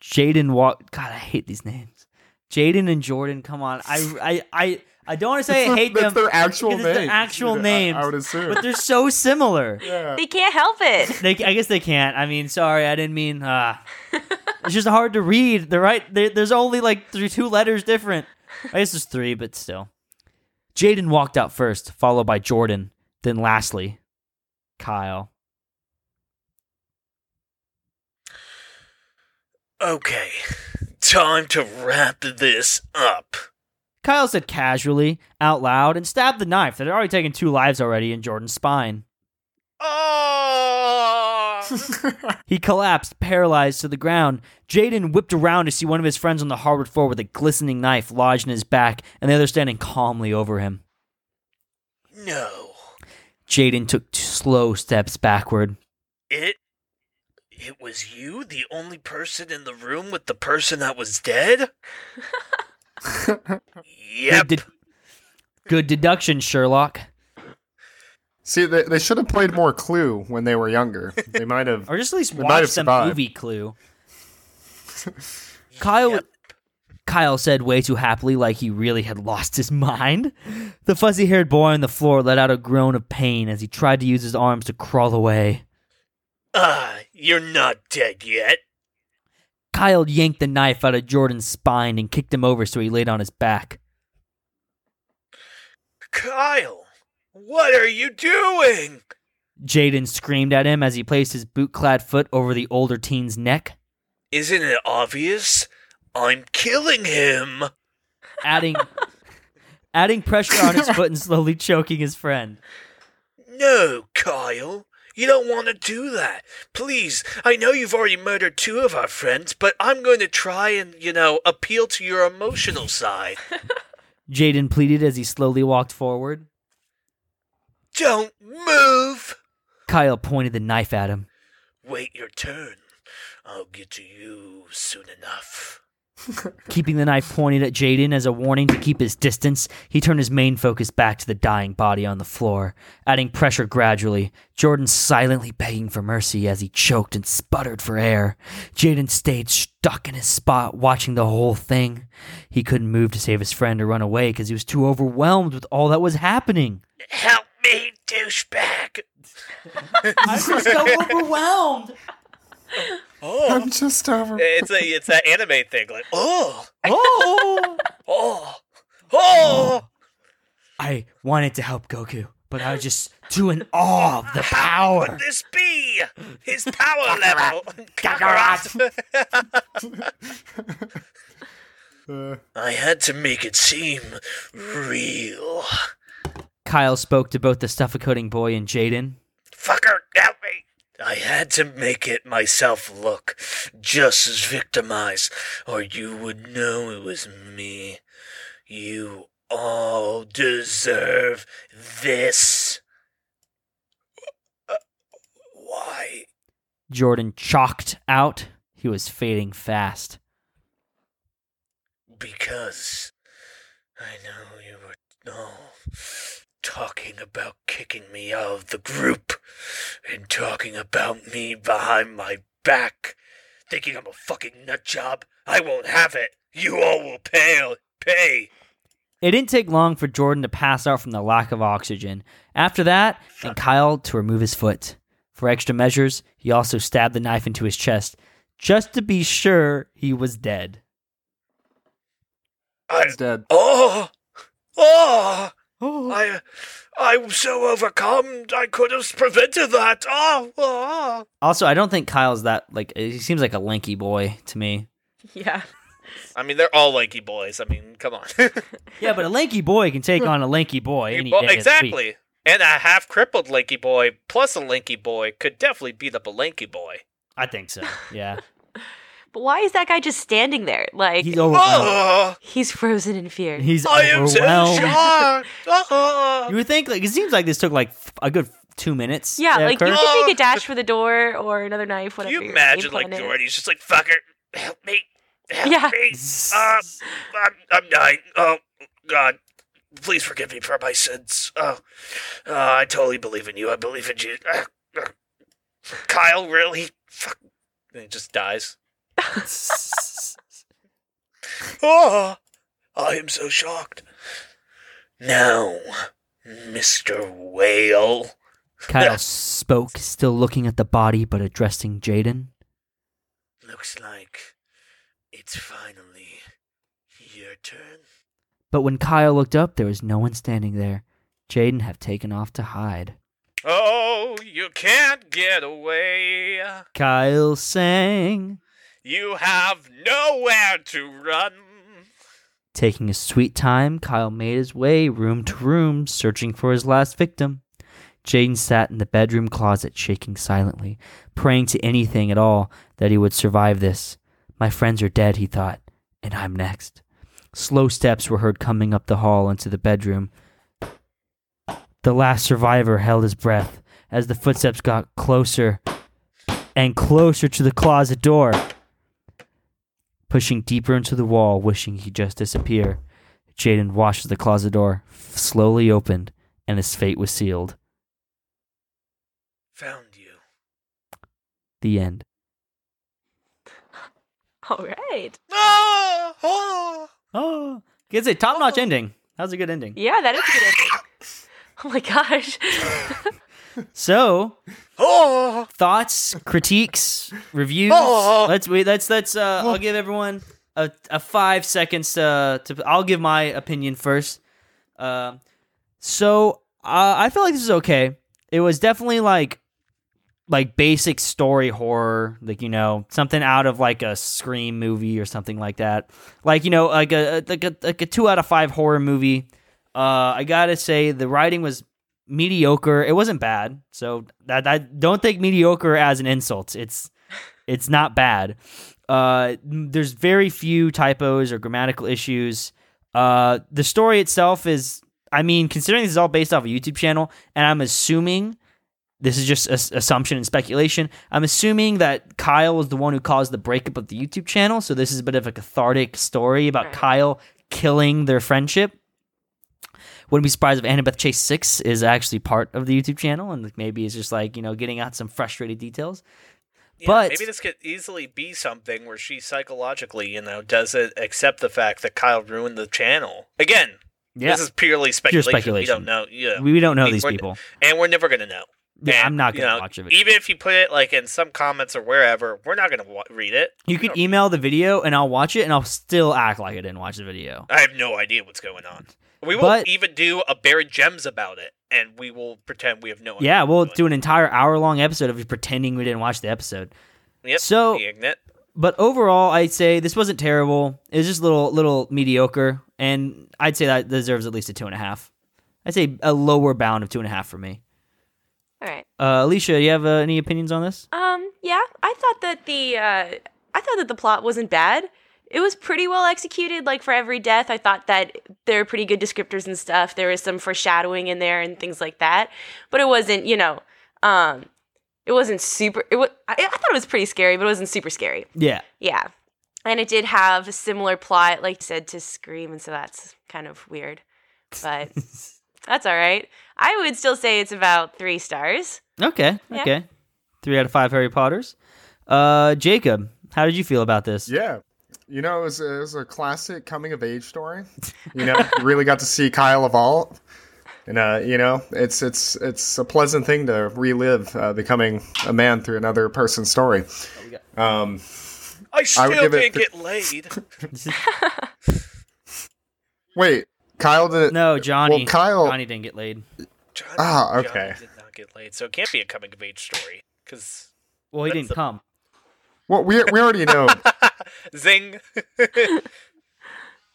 Jaden walked. God, I hate these names. Jaden and Jordan. Come on, I, I, I, I don't want to say I hate their- them, That's their actual because names. it's their actual I- names. I, would assume. but they're so similar. *laughs* yeah. They can't help it. *laughs* They, I guess they can't. I mean, sorry, I didn't mean. Uh, it's just hard to read. They're right. They, there's only like three, two letters different. I guess there's three, but still. Jaden walked out first, followed by Jordan. Then, lastly, Kyle. Okay, time to wrap this up. Kyle said casually, out loud, and stabbed the knife that had already taken two lives already in Jordan's spine. Oh! *laughs* *laughs* He collapsed, paralyzed to the ground. Jaden whipped around to see one of his friends on the hardwood floor with a glistening knife lodged in his back, and the other standing calmly over him. no, Jaden took slow steps backward. it. It was you, the only person in the room with the person that was dead. *laughs* Yep. Good, de- good deduction, Sherlock. See, they, they should have played more Clue when they were younger. They might have. *laughs* Or just at least They might have some survived. movie Clue. *laughs* Kyle Kyle said way too happily like he really had lost his mind. The fuzzy haired boy on the floor let out a groan of pain as he tried to use his arms to crawl away. Ah, you're not dead yet. Kyle yanked the knife out of Jordan's spine and kicked him over so he laid on his back. Kyle, what are you doing? Jaden screamed at him as he placed his boot clad foot over the older teen's neck, Isn't it obvious? I'm killing him. adding *laughs* adding pressure on his foot and slowly choking his friend. No, Kyle. You don't want to do that. Please, I know you've already murdered two of our friends, but I'm going to try and, you know, appeal to your emotional side. *laughs* Jaden pleaded as he slowly walked forward. Don't move! Kyle pointed the knife at him. Wait your turn. I'll get to you soon enough. Keeping the knife pointed at Jaden as a warning to keep his distance, he turned his main focus back to the dying body on the floor, adding pressure gradually. Jordan silently begging for mercy as he choked and sputtered for air. Jaden stayed stuck in his spot, watching the whole thing. He couldn't move to save his friend or run away because he was too overwhelmed with all that was happening. Help me, douchebag! *laughs* I'm so overwhelmed. Oh, I'm just over. it's a it's that *laughs* anime thing, like oh, *laughs* Oh! oh, oh. I wanted to help Goku, but I was just too in awe of the How power. could this be? His power level. Uh, *laughs* I had to make it seem real. Kyle spoke to both the suffocating boy and Jaden. Fucker, help me! I had to make it myself look just as victimized, or you would know it was me. You all deserve this. Why? Jordan chalked out. He was fading fast. Because I know you were all talking about kicking me out of the group and talking about me behind my back, thinking I'm a fucking nut job. I won't have it. You all will pay. Pay. It didn't take long for Jordan to pass out from the lack of oxygen. After that, and Kyle to remove his foot. For extra measures, he also stabbed the knife into his chest, just to be sure he was dead. I. he's dead. Oh. Oh. Oh. I. I'm so overcome. I could have prevented that. Oh. oh. Also, I don't think Kyle's that like he seems like a lanky boy to me. Yeah. I mean, they're all lanky boys. I mean, come on. *laughs* Yeah, but a lanky boy can take on a lanky boy any Well, day of the week. exactly. And a half crippled lanky boy plus a lanky boy could definitely beat up a lanky boy. I think so. Yeah, *laughs* But why is that guy just standing there? Like he's he's, overwhelmed. Oh, frozen in fear. He's I am so overwhelmed. shocked. Oh. *laughs* You would think like it seems like this took like a good two minutes. yeah, to like you occur. could take a dash for the door or another knife, Can whatever. you imagine, game like, plan is. Jordy's just like, fucker, help me. Help Yeah. me. Uh, I'm, I'm dying. Oh, God. Please forgive me for my sins. Oh, uh, I totally believe in you. I believe in you. Uh, uh, Kyle, really? Fuck. And he just dies. Oh, *laughs* I am so shocked. Now, Mr. Whale. Kyle spoke, still looking at the body but addressing Jaden. Looks like it's finally your turn. But when Kyle looked up, there was no one standing there. Jaden had taken off to hide. Oh, you can't get away. Kyle sang, You have nowhere to run. taking his sweet time. Kyle made his way room to room, searching for his last victim. Jaden sat in the bedroom closet, shaking silently, praying to anything at all that he would survive this. My friends are dead, he thought, and I'm next. Slow steps were heard coming up the hall into the bedroom. The last survivor held his breath as the footsteps got closer and closer to the closet door. Pushing deeper into the wall, wishing he'd just disappear, Jaden watched as the closet door slowly opened and his fate was sealed. found you. The end. *laughs* All right. Ah, ah. Oh, it's a top notch ending. That was a good ending. Yeah, that is a good ending. *laughs* Oh my gosh. *laughs* So, Oh, thoughts, critiques, reviews. Oh. Let's wait. Let's let's. Uh, I'll give everyone a, a five seconds to to. I'll give my opinion first. Uh, so uh, I feel like this is okay. It was definitely like like basic story horror, like you know something out of like a Scream movie or something like that. Like you know like a like a like a two out of five horror movie. Uh, I gotta say the writing was mediocre. It wasn't bad. So that I don't take mediocre as an insult. It's it's not bad. Uh, there's very few typos or grammatical issues. Uh, the story itself is, I mean, considering this is all based off a YouTube channel, and I'm assuming this is just a- assumption and speculation. I'm assuming that Kyle was the one who caused the breakup of the YouTube channel. So this is a bit of a cathartic story about Right. Kyle killing their friendship. Wouldn't be surprised if Annabeth Chase Six is actually part of the YouTube channel, and maybe it's just like you know getting out some frustrated details. Yeah, But- maybe this could easily be something where she psychologically, you know, doesn't accept the fact that Kyle ruined the channel. Again, Yeah, this is purely speculation. We speculation. don't know. Yeah, we, we don't know I mean, these people. and we're never gonna know. Yeah, And, I'm not gonna know, watch it. Even if you put it like in some comments or wherever, we're not gonna wa- read it. You could email the video and I'll watch it and I'll still act like I didn't watch the video. I have no idea what's going on. We will But- even do a buried gems about it, and we will pretend we have no. idea Yeah, we'll do an entire hour long episode of you pretending we didn't watch the episode. on. Yep. So- the But overall, I'd say this wasn't terrible. It was just a little little mediocre, and I'd say that deserves at least a two and a half. I'd say a lower bound of two and a half for me. All right. Uh, Alycia, you have uh, any opinions on this? Um, yeah, I thought that the uh, I thought that the plot wasn't bad. It was pretty well executed. Like for every death, I thought that there were pretty good descriptors and stuff. There was some foreshadowing in there and things like that. But it wasn't, you know, um, it wasn't super. It was. I, I thought it was pretty scary, but it wasn't super scary. Yeah, Yeah, and it did have a similar plot, like you said, to Scream, and so that's kind of weird. But *laughs* that's all right. I would still say it's about three stars. okay, Yeah. okay. Three out of five Harry Potters. Uh, Jacob, how did you feel about this? Yeah. You know, it was, it was a classic coming of age story. You know, you really got to see Kyle evolve. And uh, you know, it's it's it's a pleasant thing to relive uh, becoming a man through another person's story. Um, I I still would give it can't th- get laid. *laughs* wait, Kyle didn't. No, Johnny. Well, Kyle- Johnny didn't get laid. Johnny, Ah, Johnny okay. did not get laid, so it can't be a coming of age story. Because Well, he didn't the- come. Well, we we already know *laughs* zing. *laughs*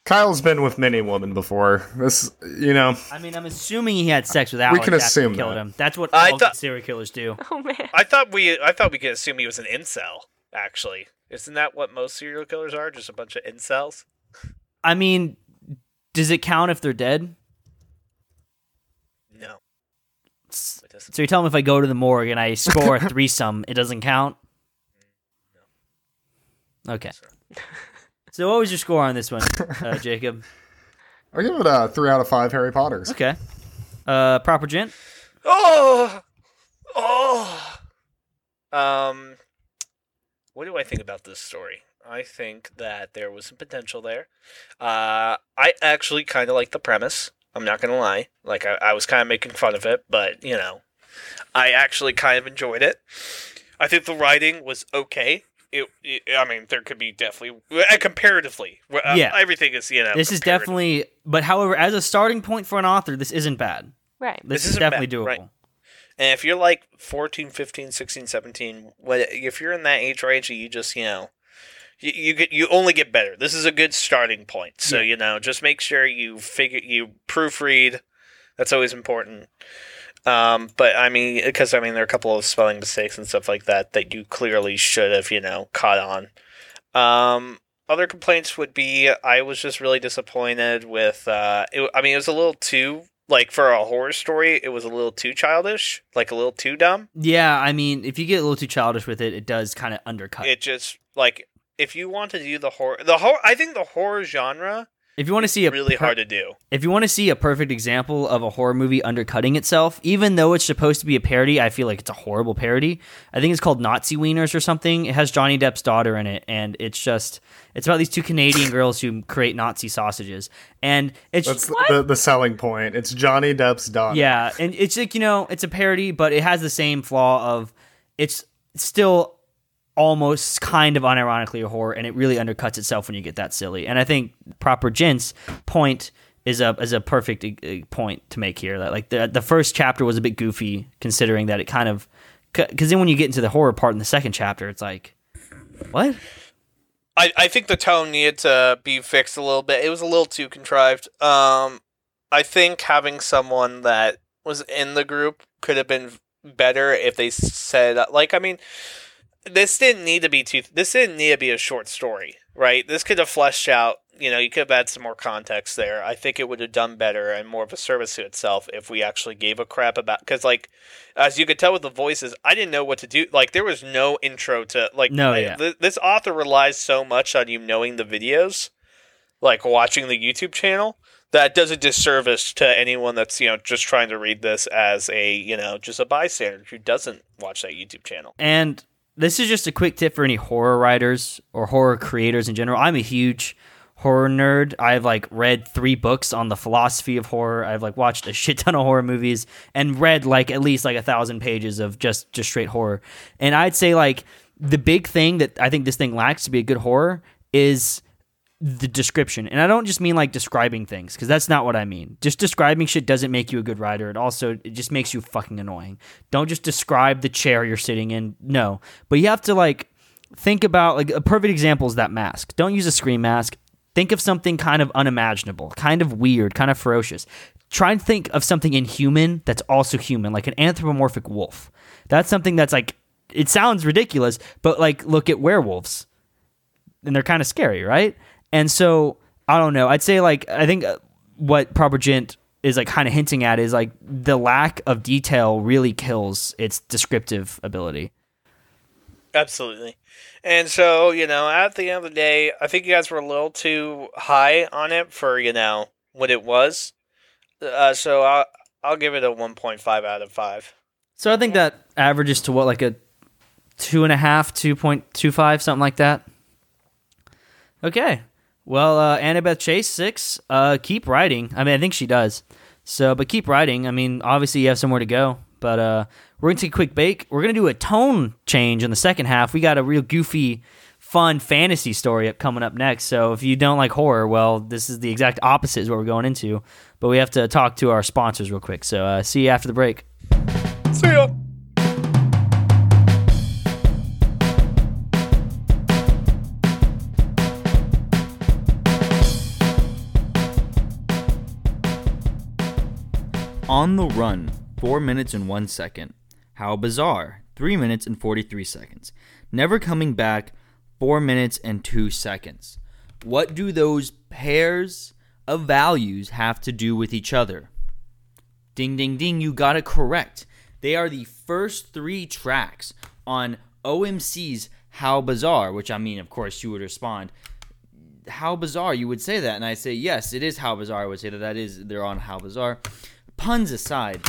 Kyle's been with many women before. This, you know, I mean, I'm assuming he had sex with Alex. We can after he assume killed that. him. That's what I all thought- serial killers do. *laughs* Oh man. I thought we I thought we could assume he was an incel. Actually, isn't that what most serial killers are? Just a bunch of incels. I mean, does it count if they're dead? No, it doesn't. So you're telling me if I go to the morgue and I score a *laughs* threesome, it doesn't count? Okay. *laughs* So what was your score on this one, uh, *laughs* Jacob? I'll give it a three out of five Harry Potters. Okay. Uh, proper gent. Oh, oh. Um, what do I think about this story? I think that there was some potential there. Uh, I actually kind of like the premise. I'm not gonna lie. Like I, I was kind of making fun of it, but you know, I actually kind of enjoyed it. I think the writing was okay. It, it I mean, there could be definitely uh, comparatively. uh, Yeah. everything is you know. This is definitely, but however, as a starting point for an author, this isn't bad. Right. This, This is definitely bad, doable. right. And if you're like 14, 15, 16, 17, what if you're in that age range you just, you know, you, you get you only get better. This is a good starting point. So, Yeah. you know, just make sure you figure you proofread. That's always important. Um, but I mean, because I mean, there are a couple of spelling mistakes and stuff like that that you clearly should have, you know, caught on. Um, other complaints would be I was just really disappointed with. Uh, it, I mean, it was a little too like for a horror story. It was a little too childish, like a little too dumb. Yeah, I mean, if you get a little too childish with it, it does kind of undercut. It just like if you want to do the horror, the horror. I think the horror genre If you want to see a really per- hard to do. if you want to see a perfect example of a horror movie undercutting itself, even though it's supposed to be a parody, I feel like it's a horrible parody. I think it's called Nazi Wieners or something. It has Johnny Depp's daughter in it, and it's just it's about these two Canadian girls who create Nazi sausages, and it's That's the, the selling point. It's Johnny Depp's daughter. yeah, and it's like you know it's a parody, but it has the same flaw of it's still almost kind of unironically a horror, and it really undercuts itself when you get that silly. And I think proper gents point is a is a perfect uh, point to make here. That like the the first chapter was a bit goofy, considering that it kind of because then when you get into the horror part in the second chapter, it's like what? I, I think the tone needed to be fixed a little bit. It was a little too contrived. Um, I think having someone that was in the group could have been better if they said like I mean, this didn't need to be too. This didn't need to be a short story, right? This could have fleshed out. You know, you could have had some more context there. I think it would have done better and more of a service to itself if we actually gave a crap about. Because, like, as you could tell with the voices, I didn't know what to do. Like, there was no intro to like. No, yeah. th- this author relies so much on you knowing the videos, like watching the YouTube channel. That does a disservice to anyone that's you know just trying to read this as a you know just a bystander who doesn't watch that YouTube channel. And this is just a quick tip for any horror writers or horror creators in general. I'm a huge horror nerd. I've like read three books on the philosophy of horror. I've like watched a shit ton of horror movies and read like at least like a thousand pages of just just straight horror. And I'd say like the big thing that I think this thing lacks to be a good horror is the description. And I don't just mean like describing things because that's not what I mean. Just describing shit doesn't make you a good writer. It also it just makes you fucking annoying. Don't just describe the chair you're sitting in. No. But you have to like think about like a perfect example is that mask. Don't use a scream mask. Think of something kind of unimaginable, kind of weird, kind of ferocious. Try and think of something inhuman that's also human, like an anthropomorphic wolf. That's something that's like it sounds ridiculous, but like look at werewolves. And they're kind of scary, right? And so I don't know. I'd say like I think uh, what Proper Gent is like kind of hinting at is like the lack of detail really kills its descriptive ability. Absolutely. And so, you know, at the end of the day, I think you guys were a little too high on it for, you know, what it was. Uh, so I'll, I'll give it a 1.5 out of 5. So I think that averages to what like a two and a half, two point two five, something like that. Okay. Well, uh, Annabeth Chase six. Uh, keep writing. I mean, I think she does. So, but keep writing. I mean, obviously you have somewhere to go. But uh, we're gonna take a quick break. We're gonna do a tone change in the second half. We got a real goofy, fun fantasy story up coming up next. So if you don't like horror, well, this is the exact opposite is what we're going into. But we have to talk to our sponsors real quick. So uh, see you after the break. See ya! On the Run, 4 minutes and 1 second. How Bizarre, 3 minutes and 43 seconds. Never Coming Back, 4 minutes and 2 seconds. What do those pairs of values have to do with each other? Ding, ding, ding, you got it correct. They are the first three tracks on OMC's How Bizarre, which I mean, of course, you would respond, How Bizarre, you would say that. And I say, yes, it is How Bizarre. I would say that that is, they're on How Bizarre. Puns aside,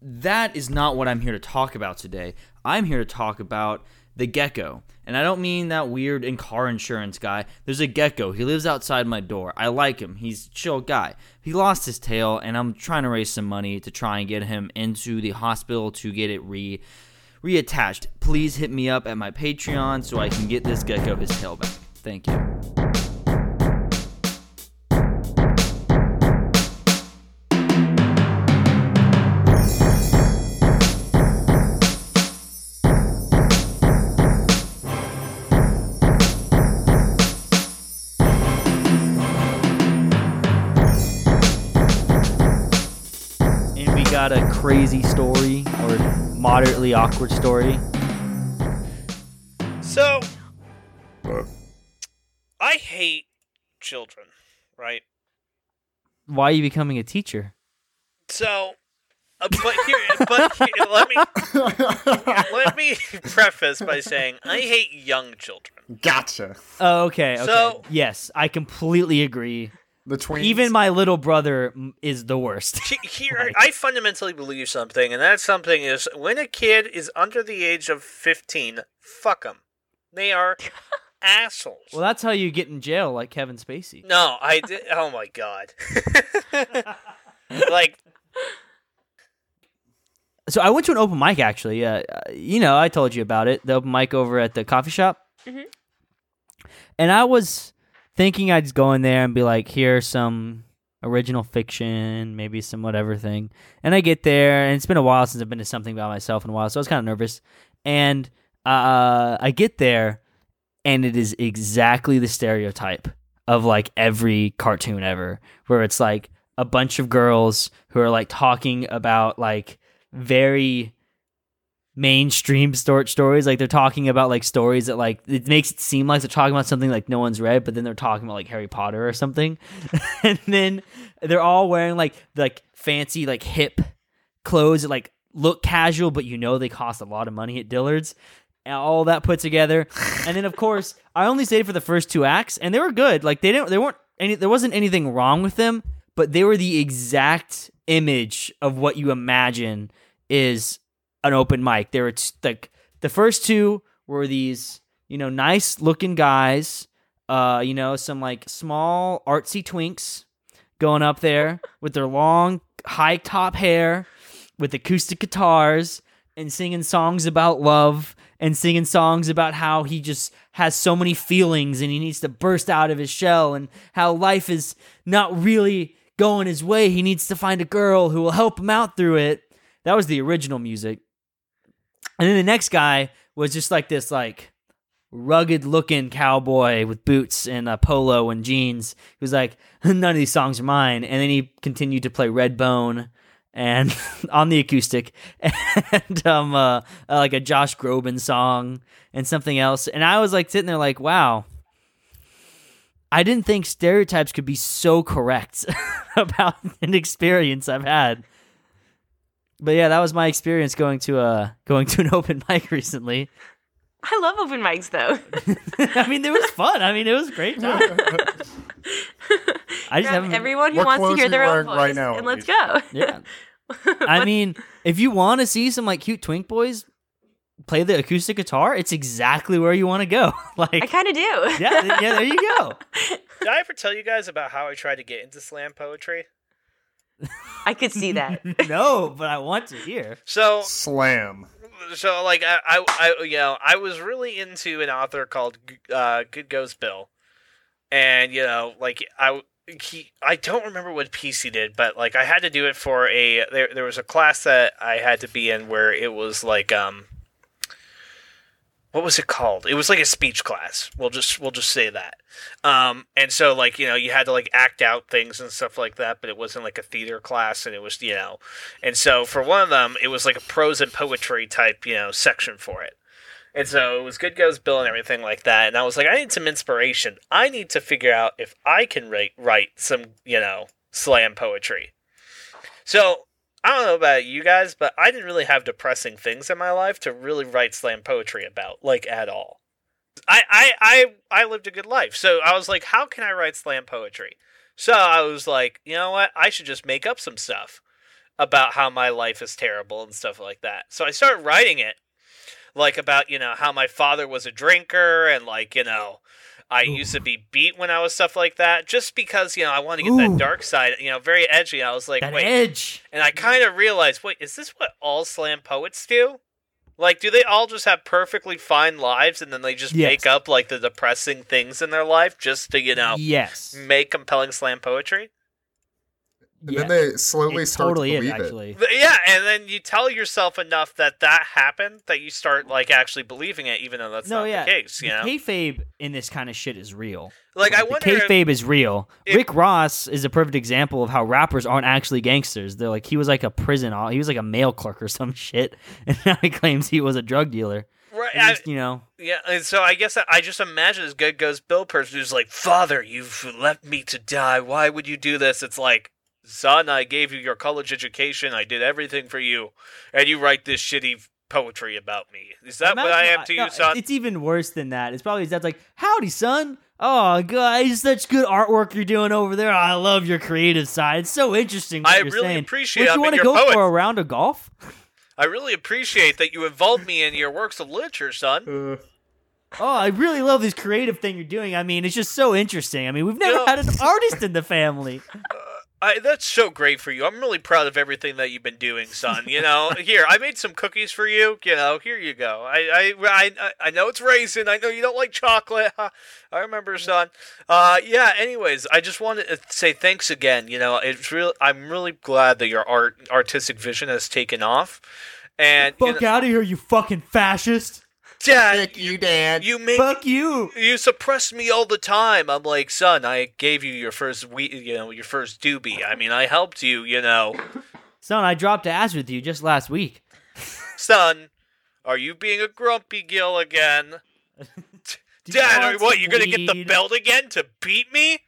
that is not what I'm here to talk about today. I'm here to talk about the gecko. And I don't mean that weird in car insurance guy. There's a gecko. He lives outside my door. I like him. He's a chill guy. He lost his tail, and I'm trying to raise some money to try and get him into the hospital to get it re reattached. Please hit me up at my Patreon so I can get this gecko his tail back. Thank you. Got a crazy story or moderately awkward story. So, I hate children, right? Why are you becoming a teacher? So, uh, but here, but here, let me let me preface by saying I hate young children. Gotcha. Oh, okay. Okay. So- yes, I completely agree. The tweens. Even my little brother is the worst. He- *laughs* Here, I fundamentally believe something, and that something is when a kid is under the age of 15, fuck them. They are *laughs* assholes. well, that's how you get in jail, like Kevin Spacey. no, I did. Oh my god. *laughs* like, So I went to an open mic actually. Uh, uh, you know, I told you about it. The open mic over at the coffee shop. Mhm. And I was thinking I'd go in there and be like, here's some original fiction, maybe some whatever thing. And I get there, and it's been a while since I've been to something by myself in a while, so I was kind of nervous. And uh, I get there, and it is exactly the stereotype of like every cartoon ever, where it's like a bunch of girls who are like talking about like very mainstream short stories. Like they're talking about like stories that like it makes it seem like they're talking about something like no one's read, but then they're talking about like Harry Potter or something. *laughs* and then they're all wearing like like fancy like hip clothes that like look casual, but you know they cost a lot of money at Dillard's. And all that put together, and then of course *laughs* I only stayed for the first two acts, and they were good. Like they didn't, they weren't any, there wasn't anything wrong with them, but they were the exact image of what you imagine is an open mic. There were t- like the first two were these, you know, nice looking guys, uh, you know, some like small artsy twinks going up there *laughs* with their long high top hair with acoustic guitars and singing songs about love and singing songs about how he just has so many feelings and he needs to burst out of his shell and how life is not really going his way. He needs to find a girl who will help him out through it. That was the original music. And then the next guy was just like this like rugged looking cowboy with boots and a polo and jeans. He was like, *laughs* none of these songs are mine. And then he continued to play Redbone and *laughs* on the acoustic *laughs* and um uh, uh, like a Josh Groban song and something else. And I was like sitting there like, wow. I didn't think stereotypes could be so correct about an experience I've had. But yeah, that was my experience going to a going to an *laughs* open mic recently. I love open mics though. *laughs* I mean, it was fun. I mean, it was a great *laughs* time. I just haven't. everyone who wants to hear their own voice, right now, and let's go. yeah. I mean, if you want to see some like cute twink boys play the acoustic guitar, it's exactly where you want to go. Like I kind of do. yeah, yeah, there you go. did I ever tell you guys about how I tried to get into slam poetry? I could see that. *laughs* no, but I want to hear. So, Slam. so like I, I, I, you know, I was really into an author called uh, Good Goes Bill, and you know, like I, he, I don't remember what piece he did, but like I had to do it for a there. There was a class that I had to be in where it was like um. What was it called? It was like a speech class. We'll just we'll just say that. Um, and so like you know you had to like act out things and stuff like that, but it wasn't like a theater class, and it was you know, and so for one of them it was like a prose and poetry type you know section for it. And so it was Good Goes Bill and everything like that. And I was like, I need some inspiration. I need to figure out if I can write write some, you know, slam poetry. So I don't know about you guys, but I didn't really have depressing things in my life to really write slam poetry about, like at all. I I I, I lived a good life. So I was like, how can I write slam poetry? So I was like, you know what? I should just make up some stuff about how my life is terrible and stuff like that. So I started writing it like about you know how my father was a drinker and like you know I Ooh. used to be beat when I was stuff like that just because you know I want to get Ooh. that dark side you know very edgy I was like That wait edge. and I kind of realized wait is this what all slam poets do like do they all just have perfectly fine lives and then they just Yes. make up like the depressing things in their life just to you know Yes. make compelling slam poetry And Yeah. then they slowly It start totally to is believe it. actually. Th- Yeah, and then you tell yourself enough that that happened that you start like actually believing it, even though that's No, not yeah. the case. You know, kayfabe in this kind of shit is real. like I the wonder. if- kayfabe is real. if- Rick Ross is a perfect example of how rappers aren't actually gangsters. They're like he was like a prison, he was like a mail clerk or some *laughs* shit, and now he claims he was a drug dealer. right, I- just, you know, yeah, and so I guess I, I just imagine this good goes Bill person who's like, "Father, you've left me to die. Why would you do this?" It's like, son, I gave you your college education. I did everything for you, and you write this shitty poetry about me. Is that what I am to no, you, son? It's even worse than that. It's probably his dad's like, "Howdy, son. Oh, guys, such good artwork you're doing over there. I love your creative side. It's so interesting. What I you're really saying. appreciate Would it. you want to go poets. for a round of golf? I really appreciate that you involved me in your works of literature, son. Uh, Oh, I really love this creative thing you're doing. I mean, it's just so interesting. I mean, we've never know- had an artist in the family. *laughs* I, that's so great for you. I'm really proud of everything that you've been doing, son. You know, *laughs* here I made some cookies for you. You know, here you go. I I I, I know it's raisin. I know you don't like chocolate. *laughs* I remember, son. Uh, yeah. Anyways, I just wanted to say thanks again. You know, it's real. I'm really glad that your art artistic vision has taken off. And you Fuck know, out of here, you fucking fascist. Dad, you, Dad. you make Fuck you. you suppress me all the time. I'm like, son, I gave you your first we, you know, your first doobie. I mean, I helped you, you know. *laughs* Son, I dropped ass with you just last week. *laughs* Son, are you being a grumpy gill again? *laughs* You Dad, are, what some you gonna get the belt again to beat me?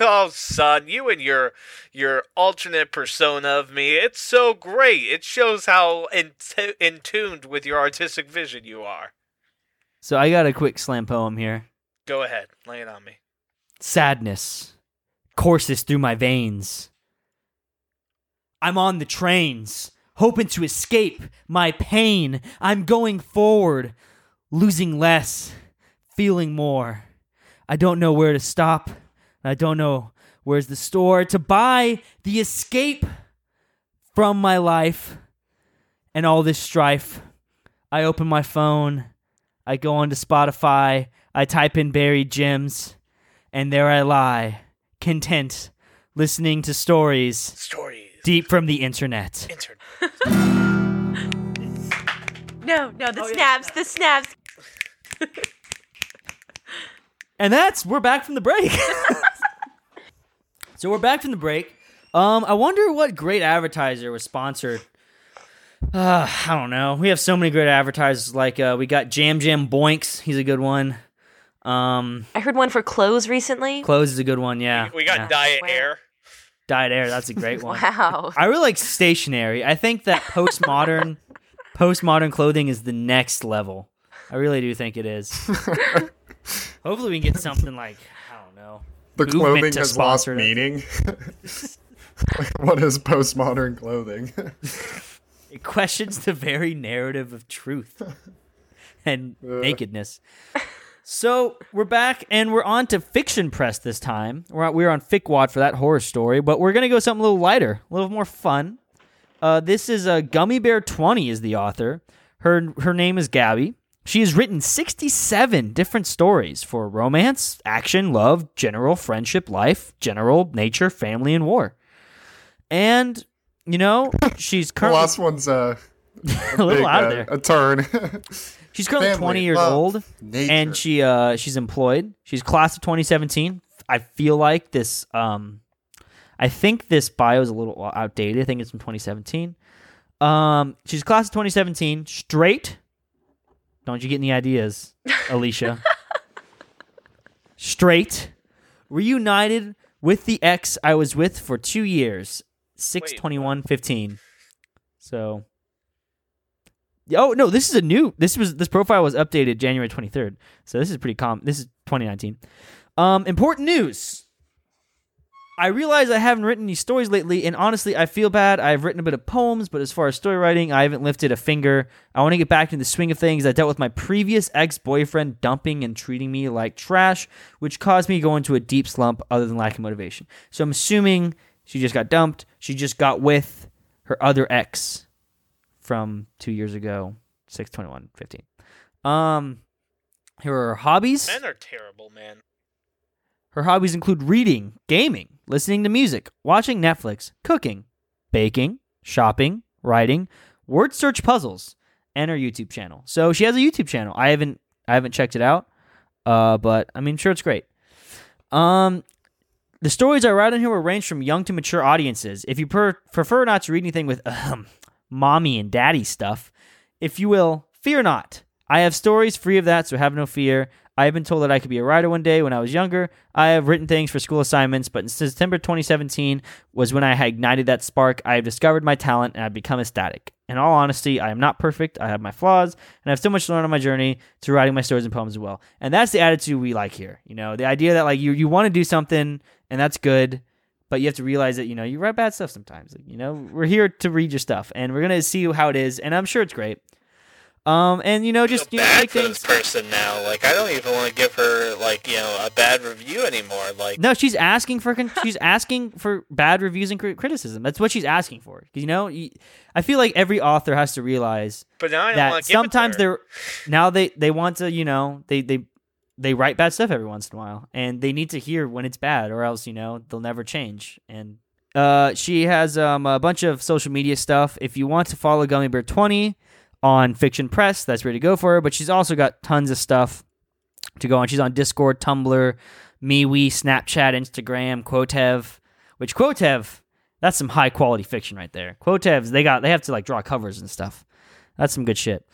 Oh, son, you and your your alternate persona of me. It's so great. It shows how in, in tuned with your artistic vision you are. So I got a quick slam poem here. Go ahead, lay it on me. Sadness courses through my veins. I'm on the trains, hoping to escape my pain. I'm going forward, losing less, feeling more. I don't know where to stop. I don't know where's the store to buy the escape from my life and all this strife. I open my phone. I go onto Spotify. I type in buried gems. And there I lie, content, listening to stories Stories. deep from the internet. Intern. *laughs* No, no, the snaps, the snaps. *laughs* And that's we're back from the break. *laughs* so we're back from the break. Um, I wonder what great advertiser was sponsored. Uh, I don't know. We have so many great advertisers. Like uh, we got Jam Jam Boinks. He's a good one. Um, I heard one for clothes recently. Clothes is a good one. Yeah, We got yeah. diet Wow. air. Diet Air. That's a great one. *laughs* Wow. I really like stationery. I think that postmodern *laughs* postmodern clothing is the next level. I really do think it is. *laughs* Hopefully we can get something like I don't know. The clothing has lost sponsor them. meaning. what is postmodern clothing? It *laughs* questions the very narrative of truth *laughs* and nakedness. So we're back and we're on to fiction press this time. We're on, we're on ficwad for that horror story, but we're gonna go something a little lighter, a little more fun. Uh, this is uh, Gummy Bear Twenty is the author. Her her name is Gabby. She has written sixty seven different stories for romance, action, love, general friendship, life, general nature, family, and war. And you know she's the currently last one's uh, *laughs* a little big, out of uh, there. a turn. *laughs* She's currently Family, 20 years love, old, nature. and she uh she's employed. She's class of 2017. I feel like this um, I think this bio is a little outdated. I think it's from 2017. Um, she's class of 2017, straight. Don't you get any ideas, *laughs* Alycia? straight, reunited with the ex I was with for two years, six Wait, twenty one fifteen. So Oh no, this is a new. This was this profile was updated January twenty third. So this is pretty common. This is twenty nineteen. Um, important news. I realize I haven't written any stories lately, and honestly, I feel bad. I've written a bit of poems, but as far as story writing, I haven't lifted a finger. I want to get back into the swing of things. I dealt with my previous ex boyfriend dumping and treating me like trash, which caused me to go into a deep slump other than lack of motivation. So I'm assuming she just got dumped. She just got with her other ex from two years ago, 621 15. Um, here are her hobbies. Men are terrible, man. Her hobbies include reading, gaming, listening to music, watching Netflix, cooking, baking, shopping, writing, word search puzzles, and her YouTube channel. So she has a YouTube channel. I haven't I haven't checked it out, uh, but I mean, sure, it's great. Um, the stories I write on here will range from young to mature audiences. If you per- prefer not to read anything with um, mommy and daddy stuff, if you will, fear not. I have stories free of that, so have no fear. I have been told that I could be a writer one day when I was younger. I have written things for school assignments, but in September 2017 was when I had ignited that spark. I have discovered my talent and I've become ecstatic. In all honesty, I am not perfect. I have my flaws, and I have so much to learn on my journey to writing my stories and poems as well. And that's the attitude we like here. You know, the idea that like you you want to do something and that's good, but you have to realize that you know you write bad stuff sometimes. Like, you know, we're here to read your stuff, and we're gonna see how it is, and I'm sure it's great. Um, and you know, just you know, bad for things. this person now. Like I don't even want to give her like you know a bad review anymore. Like No, she's asking for con- she's asking for bad reviews and cri- criticism. That's what she's asking for. You know, I feel like every author has to realize but now I don't that want to it to sometimes they're now they they want to you know they they they write bad stuff every once in a while and they need to hear when it's bad or else you know they'll never change. And uh she has um a bunch of social media stuff. If you want to follow gummy bear 20 on fiction press that's where to go for her but she's also got tons of stuff to go on. She's on discord tumblr MeWe, snapchat instagram quotev which quotev that's some high quality fiction right there. Quotevs they got they have to like draw covers and stuff. That's some good shit.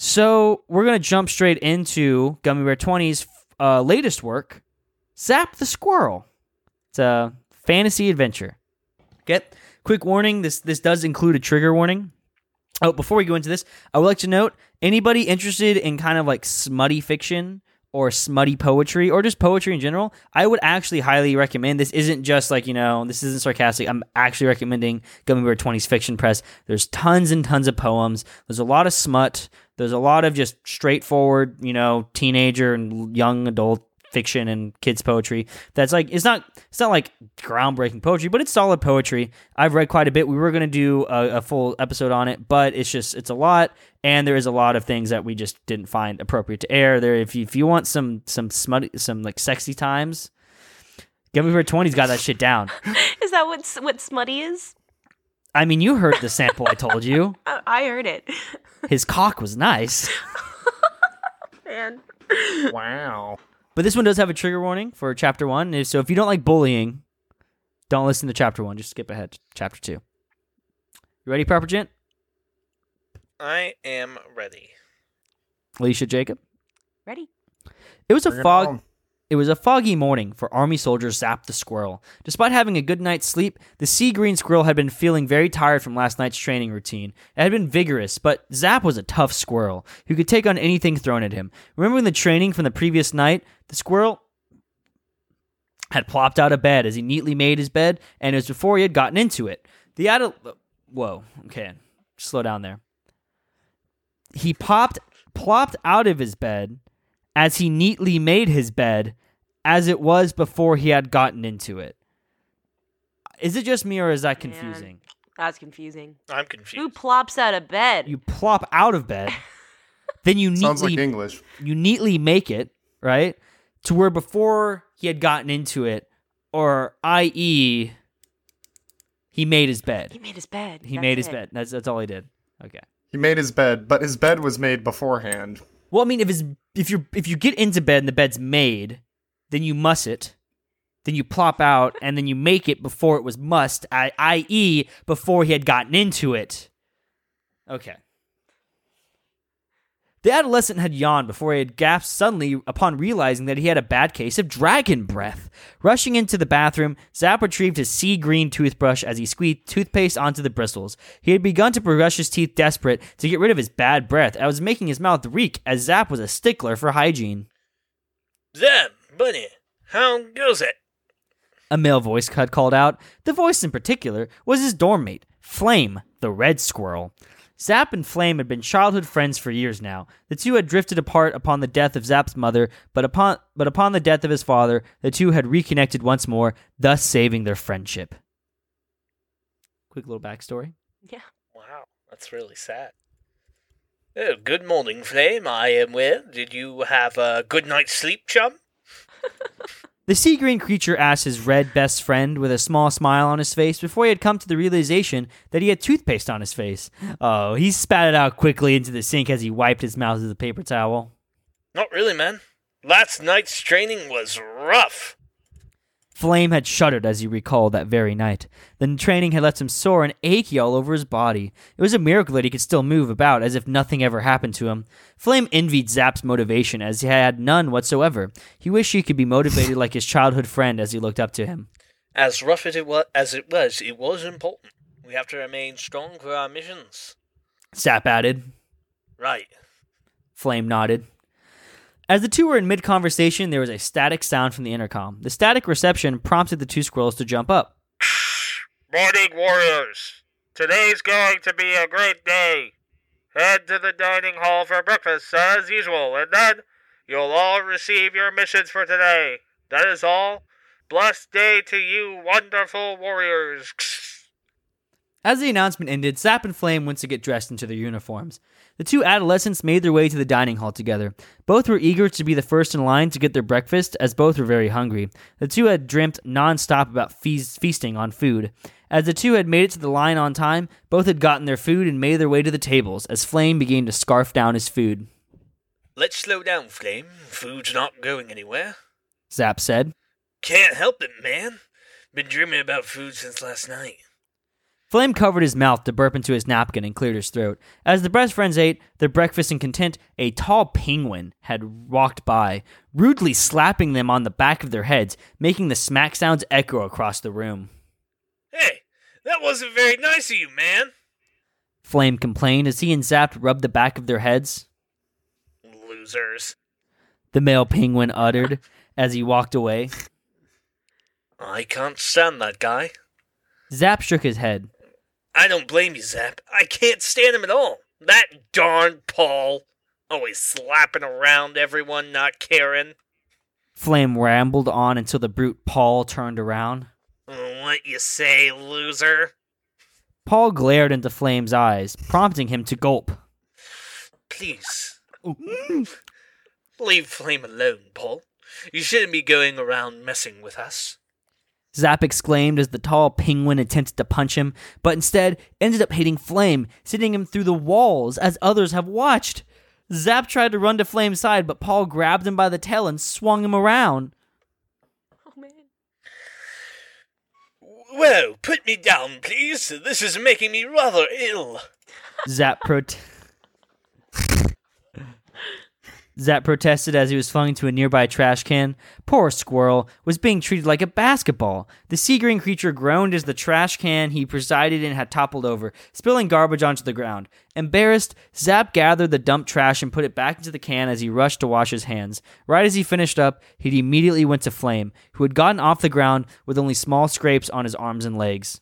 So we're gonna jump straight into Gummy Bear 20's uh, latest work, Zap the Squirrel. It's a fantasy adventure. Okay. quick warning. This this does include a trigger warning. Oh, before we go into this, I would like to note anybody interested in kind of like smutty fiction or smutty poetry or just poetry in general, I would actually highly recommend. This isn't just like, you know, this isn't sarcastic. I'm actually recommending Gummy Bear 20's Fiction Press. There's tons and tons of poems. There's a lot of smut. There's a lot of just straightforward, you know, teenager and young adult fiction and kids poetry that's like it's not it's not like groundbreaking poetry but it's solid poetry. I've read quite a bit. We were going to do a, a full episode on it but it's just it's a lot and there is a lot of things that we just didn't find appropriate to air there. If you, if you want some some smutty some like sexy times Gummy Bear 20's got that shit down. *laughs* Is that what what smutty is? I mean you heard the sample i told you *laughs* I, I heard it. *laughs* his cock was nice Man. Wow. But this one does have a trigger warning for chapter one. and So if you don't like bullying, don't listen to chapter one. Just skip ahead to chapter two. You ready, Proper Gent? I am ready. Alycia Jacob. Ready? It was a Bring it fog. on. It was a foggy morning for Army soldier Zap the squirrel. Despite having a good night's sleep, the sea green squirrel had been feeling very tired from last night's training routine. It had been vigorous, but Zap was a tough squirrel who could take on anything thrown at him. Remembering the training from the previous night, the squirrel had plopped out of bed as he neatly made his bed, and it was before he had gotten into it. The adult. Whoa, okay, slow down there. He popped, plopped out of his bed as he neatly made his bed as it was before he had gotten into it. Is it just me or is that Man. confusing? That's confusing. I'm confused. Who plops out of bed? You plop out of bed, *laughs* then you Sounds like English. you neatly make it, right? To where before he had gotten into it, or i.e. he made his bed. he made his bed. He That's made his it. bed. That's that's all he did. Okay. He made his bed, but his bed was made beforehand. Well, I mean, if it's if you if you get into bed and the bed's made, then you muss it, then you plop out, and then you make it before it was must, i.e., before he had gotten into it. Okay. The adolescent had yawned before he had gasped suddenly upon realizing that he had a bad case of dragon breath. Rushing into the bathroom, Zap retrieved his sea green toothbrush as he squeezed toothpaste onto the bristles. He had begun to brush his teeth desperate to get rid of his bad breath and was making his mouth reek as Zap was a stickler for hygiene. Zap, Bunny, how goes it? A male voice had called out. The voice in particular was his dorm mate, Flame, the red squirrel. Zap and Flame had been childhood friends for years now. The two had drifted apart upon the death of Zap's mother, but upon but upon the death of his father, the two had reconnected once more, thus saving their friendship. Quick little backstory. Yeah. Wow, that's really sad. Oh, good morning, Flame. I am well. Did you have a good night's sleep, chum? *laughs* The sea green creature asked his red best friend with a small smile on his face before he had come to the realization that he had toothpaste on his face. Oh, he spat it out quickly into the sink as he wiped his mouth with a paper towel. Not really, man. Last night's training was rough. Flame had shuddered as he recalled that very night. The training had left him sore and achy all over his body. It was a miracle that he could still move about as if nothing ever happened to him. Flame envied Zap's motivation as he had none whatsoever. He wished he could be motivated like his childhood friend as he looked up to him. As rough as it was, as it was, it was important. We have to remain strong for our missions. Zap added. Right. Flame nodded. As the two were in mid conversation, there was a static sound from the intercom. The static reception prompted the two squirrels to jump up. *sniffs* Morning, warriors. Today's going to be a great day. Head to the dining hall for breakfast as usual, and then you'll all receive your missions for today. That is all. Blessed day to you, wonderful warriors. As the announcement ended, Zap and Flame went to get dressed into their uniforms. The two adolescents made their way to the dining hall together. Both were eager to be the first in line to get their breakfast, as both were very hungry. The two had dreamt nonstop about feast- feasting on food. As the two had made it to the line on time, both had gotten their food and made their way to the tables, as Flame began to scarf down his food. Let's slow down, Flame. Food's not going anywhere. Zap said. Can't help it, man. Been dreaming about food since last night. Flame covered his mouth to burp into his napkin and cleared his throat. As the best friends ate their breakfast in content, a tall penguin had walked by, rudely slapping them on the back of their heads, making the smack sounds echo across the room. Hey, that wasn't very nice of you, man. Flame complained as he and Zap rubbed the back of their heads. Losers. The male penguin uttered as he walked away. I can't stand that guy. Zap shook his head. I don't blame you, Zap. I can't stand him at all. That darn Paul. Always slapping around everyone, not caring. Flame rambled on until the brute Paul turned around. What you say, loser? Paul glared into Flame's eyes, prompting him to gulp. Please. Leave Flame alone, Paul. You shouldn't be going around messing with us. Zap exclaimed as the tall penguin attempted to punch him, but instead ended up hitting Flame, sending him through the walls as others have watched. Zap tried to run to Flame's side, but Paul grabbed him by the tail and swung him around. Oh man. Whoa, put me down, please. This is making me rather ill. Zap prot- *laughs* Zap protested as he was flung into a nearby trash can. Poor squirrel was being treated like a basketball. The sea green creature groaned as the trash can he presided in had toppled over, spilling garbage onto the ground. Embarrassed, Zap gathered the dumped trash and put it back into the can as he rushed to wash his hands. Right as he finished up, he immediately went to Flame, who had gotten off the ground with only small scrapes on his arms and legs.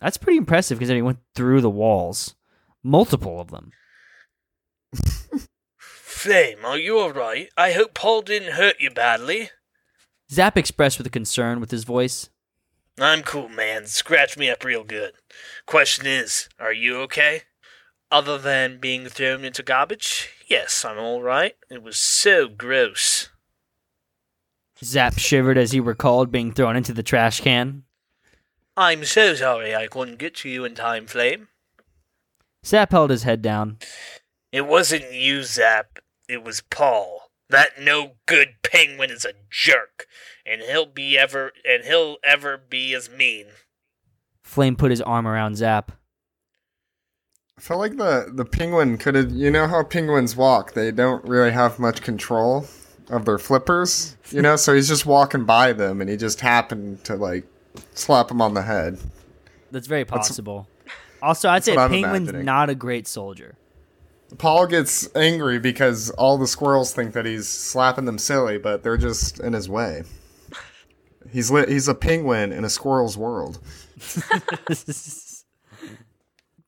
That's pretty impressive considering he went through the walls. Multiple of them. *laughs* Flame, are you alright? I hope Paul didn't hurt you badly. Zap expressed with concern with his voice. I'm cool, man. Scratch me up real good. Question is, are you okay? Other than being thrown into garbage? Yes, I'm alright. It was so gross. Zap shivered as he recalled being thrown into the trash can. I'm so sorry I couldn't get to you in time, Flame. Zap held his head down. It wasn't you, Zap. It was Paul. That no good penguin is a jerk, and he'll be ever and he'll ever be as mean. Flame put his arm around Zap. I felt like the the penguin could have. You know how penguins walk? They don't really have much control of their flippers. You know, so he's just walking by them, and he just happened to like slap him on the head. That's very possible. also, I'd say what penguin's imagining. not a great soldier. Paul gets angry because all the squirrels think that he's slapping them silly, but they're just in his way. He's li- he's a penguin in a squirrel's world. *laughs*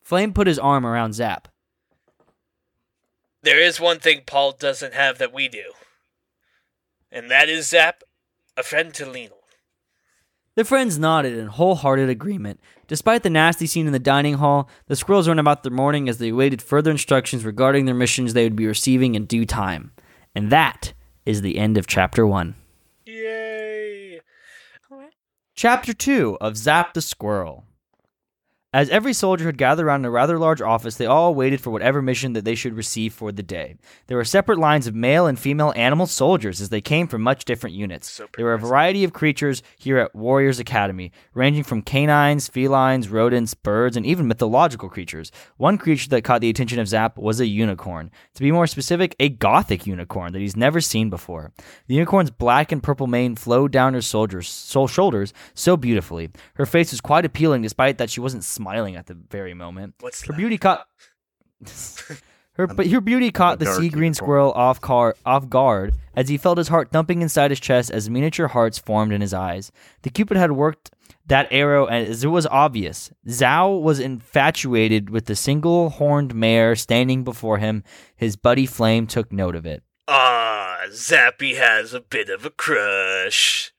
Flame put his arm around Zap. There is one thing Paul doesn't have that we do. And that is Zap, a friend to lean on. The friends nodded in wholehearted agreement. Despite the nasty scene in the dining hall, the squirrels went about their morning as they awaited further instructions regarding their missions they would be receiving in due time. And that is the end of chapter 1. Yay! Chapter 2 of Zap the Squirrel. As every soldier had gathered around in a rather large office, they all waited for whatever mission that they should receive for the day. There were separate lines of male and female animal soldiers as they came from much different units. So there were a variety of creatures here at Warriors Academy, ranging from canines, felines, rodents, birds, and even mythological creatures. One creature that caught the attention of Zap was a unicorn. To be more specific, a gothic unicorn that he's never seen before. The unicorn's black and purple mane flowed down her soldiers, shoulders so beautifully. Her face was quite appealing despite that she wasn't smiling at the very moment. What's Her that? beauty caught *laughs* Her, but her beauty caught the sea green unicorn. squirrel off, car, off guard as he felt his heart thumping inside his chest as miniature hearts formed in his eyes. The cupid had worked that arrow as it was obvious. Zhao was infatuated with the single horned mare standing before him. His buddy Flame took note of it. Ah, Zappy has a bit of a crush.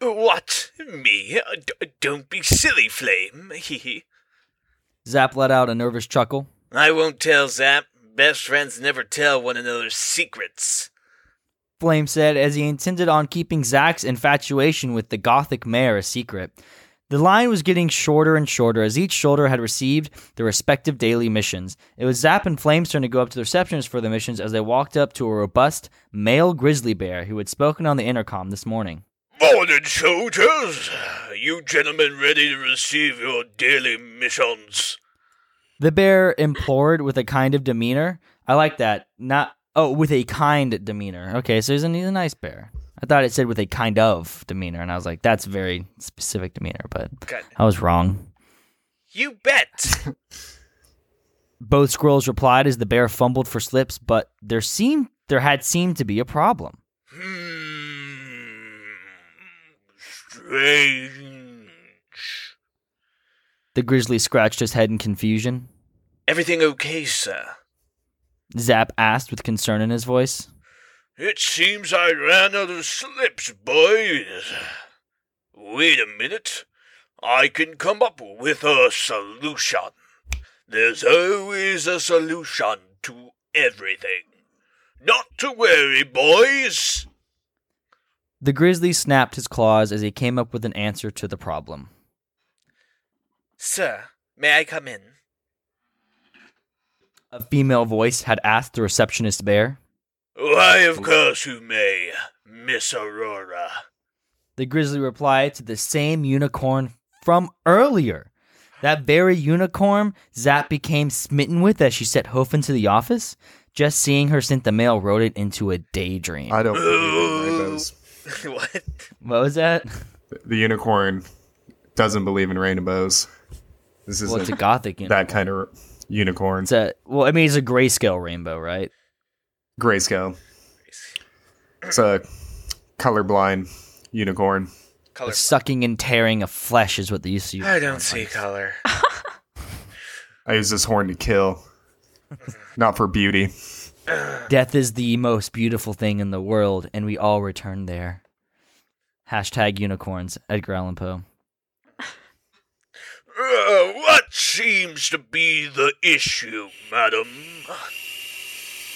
What? Me? D- don't be silly, Flame. *laughs* Hee Zap let out a nervous chuckle. I won't tell Zap. Best friends never tell one another's secrets. Flame said as he intended on keeping Zap's infatuation with the gothic mare a secret. The line was getting shorter and shorter as each shoulder had received their respective daily missions. It was Zap and Flame's turn to go up to the receptionist for the missions as they walked up to a robust male grizzly bear who had spoken on the intercom this morning. Morning, soldiers. You gentlemen ready to receive your daily missions? The bear implored with a kind of demeanor. I like that. Not oh, with a kind demeanor. Okay, so he's a, he's a nice bear. I thought it said with a kind of demeanor, and I was like, that's very specific demeanor, but I was wrong. you bet. *laughs* Both squirrels replied as the bear fumbled for slips, but there seemed there had seemed to be a problem. hmm. Strange. The grizzly scratched his head in confusion. Everything okay, sir? Zap asked with concern in his voice. It seems I ran out of slips, boys. Wait a minute. I can come up with a solution. There's always a solution to everything. Not to worry, boys. The grizzly snapped his claws as he came up with an answer to the problem. Sir, may I come in? A female voice had asked the receptionist bear. Why, of course you may, Miss Aurora. The grizzly replied to the same unicorn from earlier. That very unicorn Zap became smitten with as she set hoof into the office. Just seeing her sent the male rode it into a daydream. I don't believe in rainbows. *laughs* what? what was that? The unicorn doesn't believe in rainbows. This is Well, it's a gothic unicorn. that kind of unicorn. It's a well, I mean, it's a grayscale rainbow, right? Grayscale. It's a colorblind unicorn. Color. The sucking and tearing of flesh is what they used to use. I don't see color. I use this horn to kill, not for beauty. Death is the most beautiful thing in the world, and we all return there. Hashtag unicorns. Edgar Allan Poe. Uh, what seems to be the issue, madam?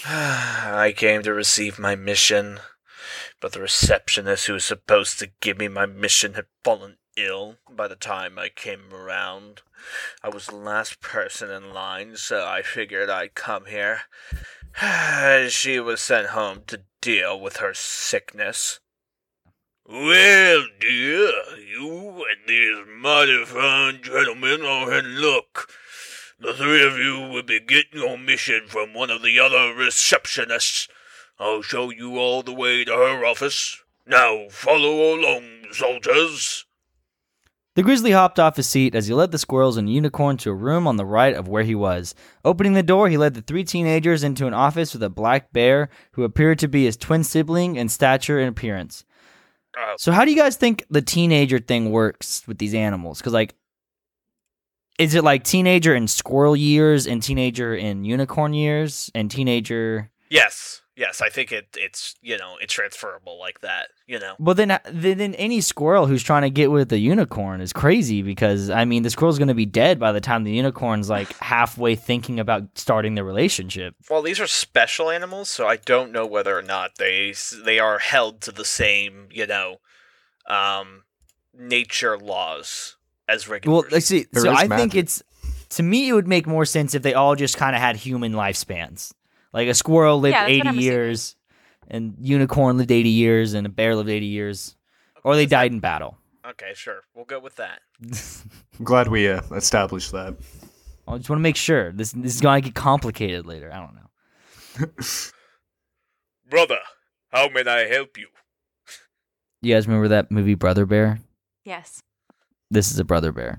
*sighs* I came to receive my mission, but the receptionist who was supposed to give me my mission had fallen ill by the time I came around. I was the last person in line, so I figured I'd come here. *sighs* she was sent home to deal with her sickness. Well, dear, you and these mighty fine gentlemen are in luck. The three of you will be getting your mission from one of the other receptionists. I'll show you all the way to her office. Now follow along, soldiers. The grizzly hopped off his seat as he led the squirrels and unicorn to a room on the right of where he was. Opening the door, he led the three teenagers into an office with a black bear who appeared to be his twin sibling in stature and appearance. Uh, So, how do you guys think the teenager thing works with these animals? Because, like, is it like teenager in squirrel years and teenager in unicorn years and teenager? yes, yes, I think it, it's you know it's transferable like that. You know. Well, then, then, then any squirrel who's trying to get with the unicorn is crazy because I mean, the squirrel's going to be dead by the time the unicorn's like *sighs* halfway thinking about starting the relationship. Well, these are special animals, so I don't know whether or not they they are held to the same you know, um, nature laws as regular. Well, let's see. There so is I think it's to me it would make more sense if they all just kind of had human lifespans. Like a squirrel lived Yeah, 80 years, and unicorn lived 80 years, and a bear lived 80 years, or they died in battle. okay, sure, we'll go with that. *laughs* I'm glad we uh, established that. I just want to make sure this this is going to get complicated later. I don't know. *laughs* Brother, how may I help you? You guys remember that movie Brother Bear? Yes. This is a brother bear.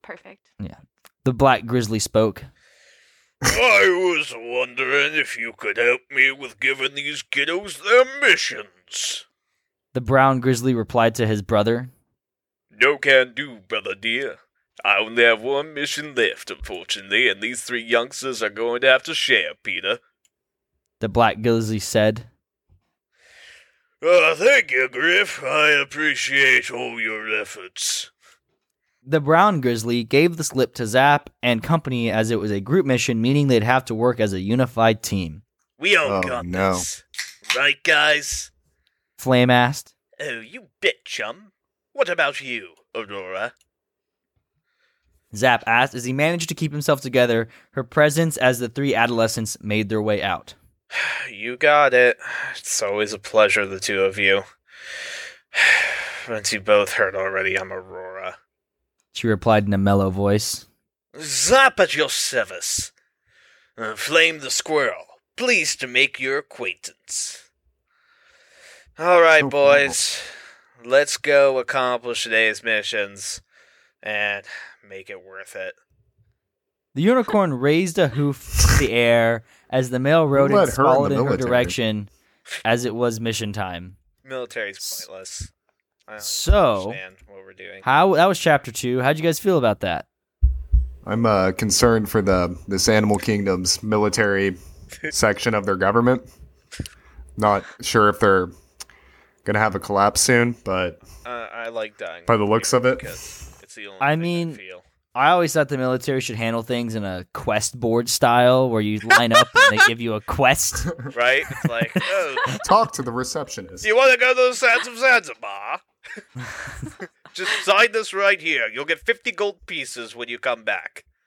Perfect. Yeah. The black grizzly spoke. I was wondering if you could help me with giving these kiddos their missions. The brown grizzly replied to his brother. No can do, brother dear. I only have one mission left, unfortunately, and these three youngsters are going to have to share, Peter. The black grizzly said. Uh, thank you, Griff. I appreciate all your efforts. The brown grizzly gave the slip to Zap and company as it was a group mission, meaning they'd have to work as a unified team. We all Oh, got no. this. Right, guys? Flame asked. Oh, you bet, chum. What about you, Aurora? Zap asked as he managed to keep himself together, her presence as the three adolescents made their way out. *sighs* You got it. It's always a pleasure, the two of you. *sighs* Once you both heard already, I'm Aurora. She replied in a mellow voice. Zap at your service. Uh, Flame the squirrel. Pleased to make your acquaintance. All right, Oh, boys. Let's go accomplish today's missions and make it worth it. The unicorn raised a hoof to the air as the male rodent let her in in her direction as it was mission time. Military's pointless. I don't So- understand what we're doing. How that was chapter two. How'd you guys feel about that? I'm uh, concerned for the this Animal Kingdom's military *laughs* section of their government. Not sure if they're gonna have a collapse soon, but Uh, I like dying. by the looks of it, it's the only I thing mean- feel. I always thought the military should handle things in a quest board style where you line up and they give you a quest. *laughs* right? It's like, *laughs* oh, talk to the receptionist. you want to go to the sands of Zanzibar? *laughs* Just sign this right here. You'll get 50 gold pieces when you come back. *laughs*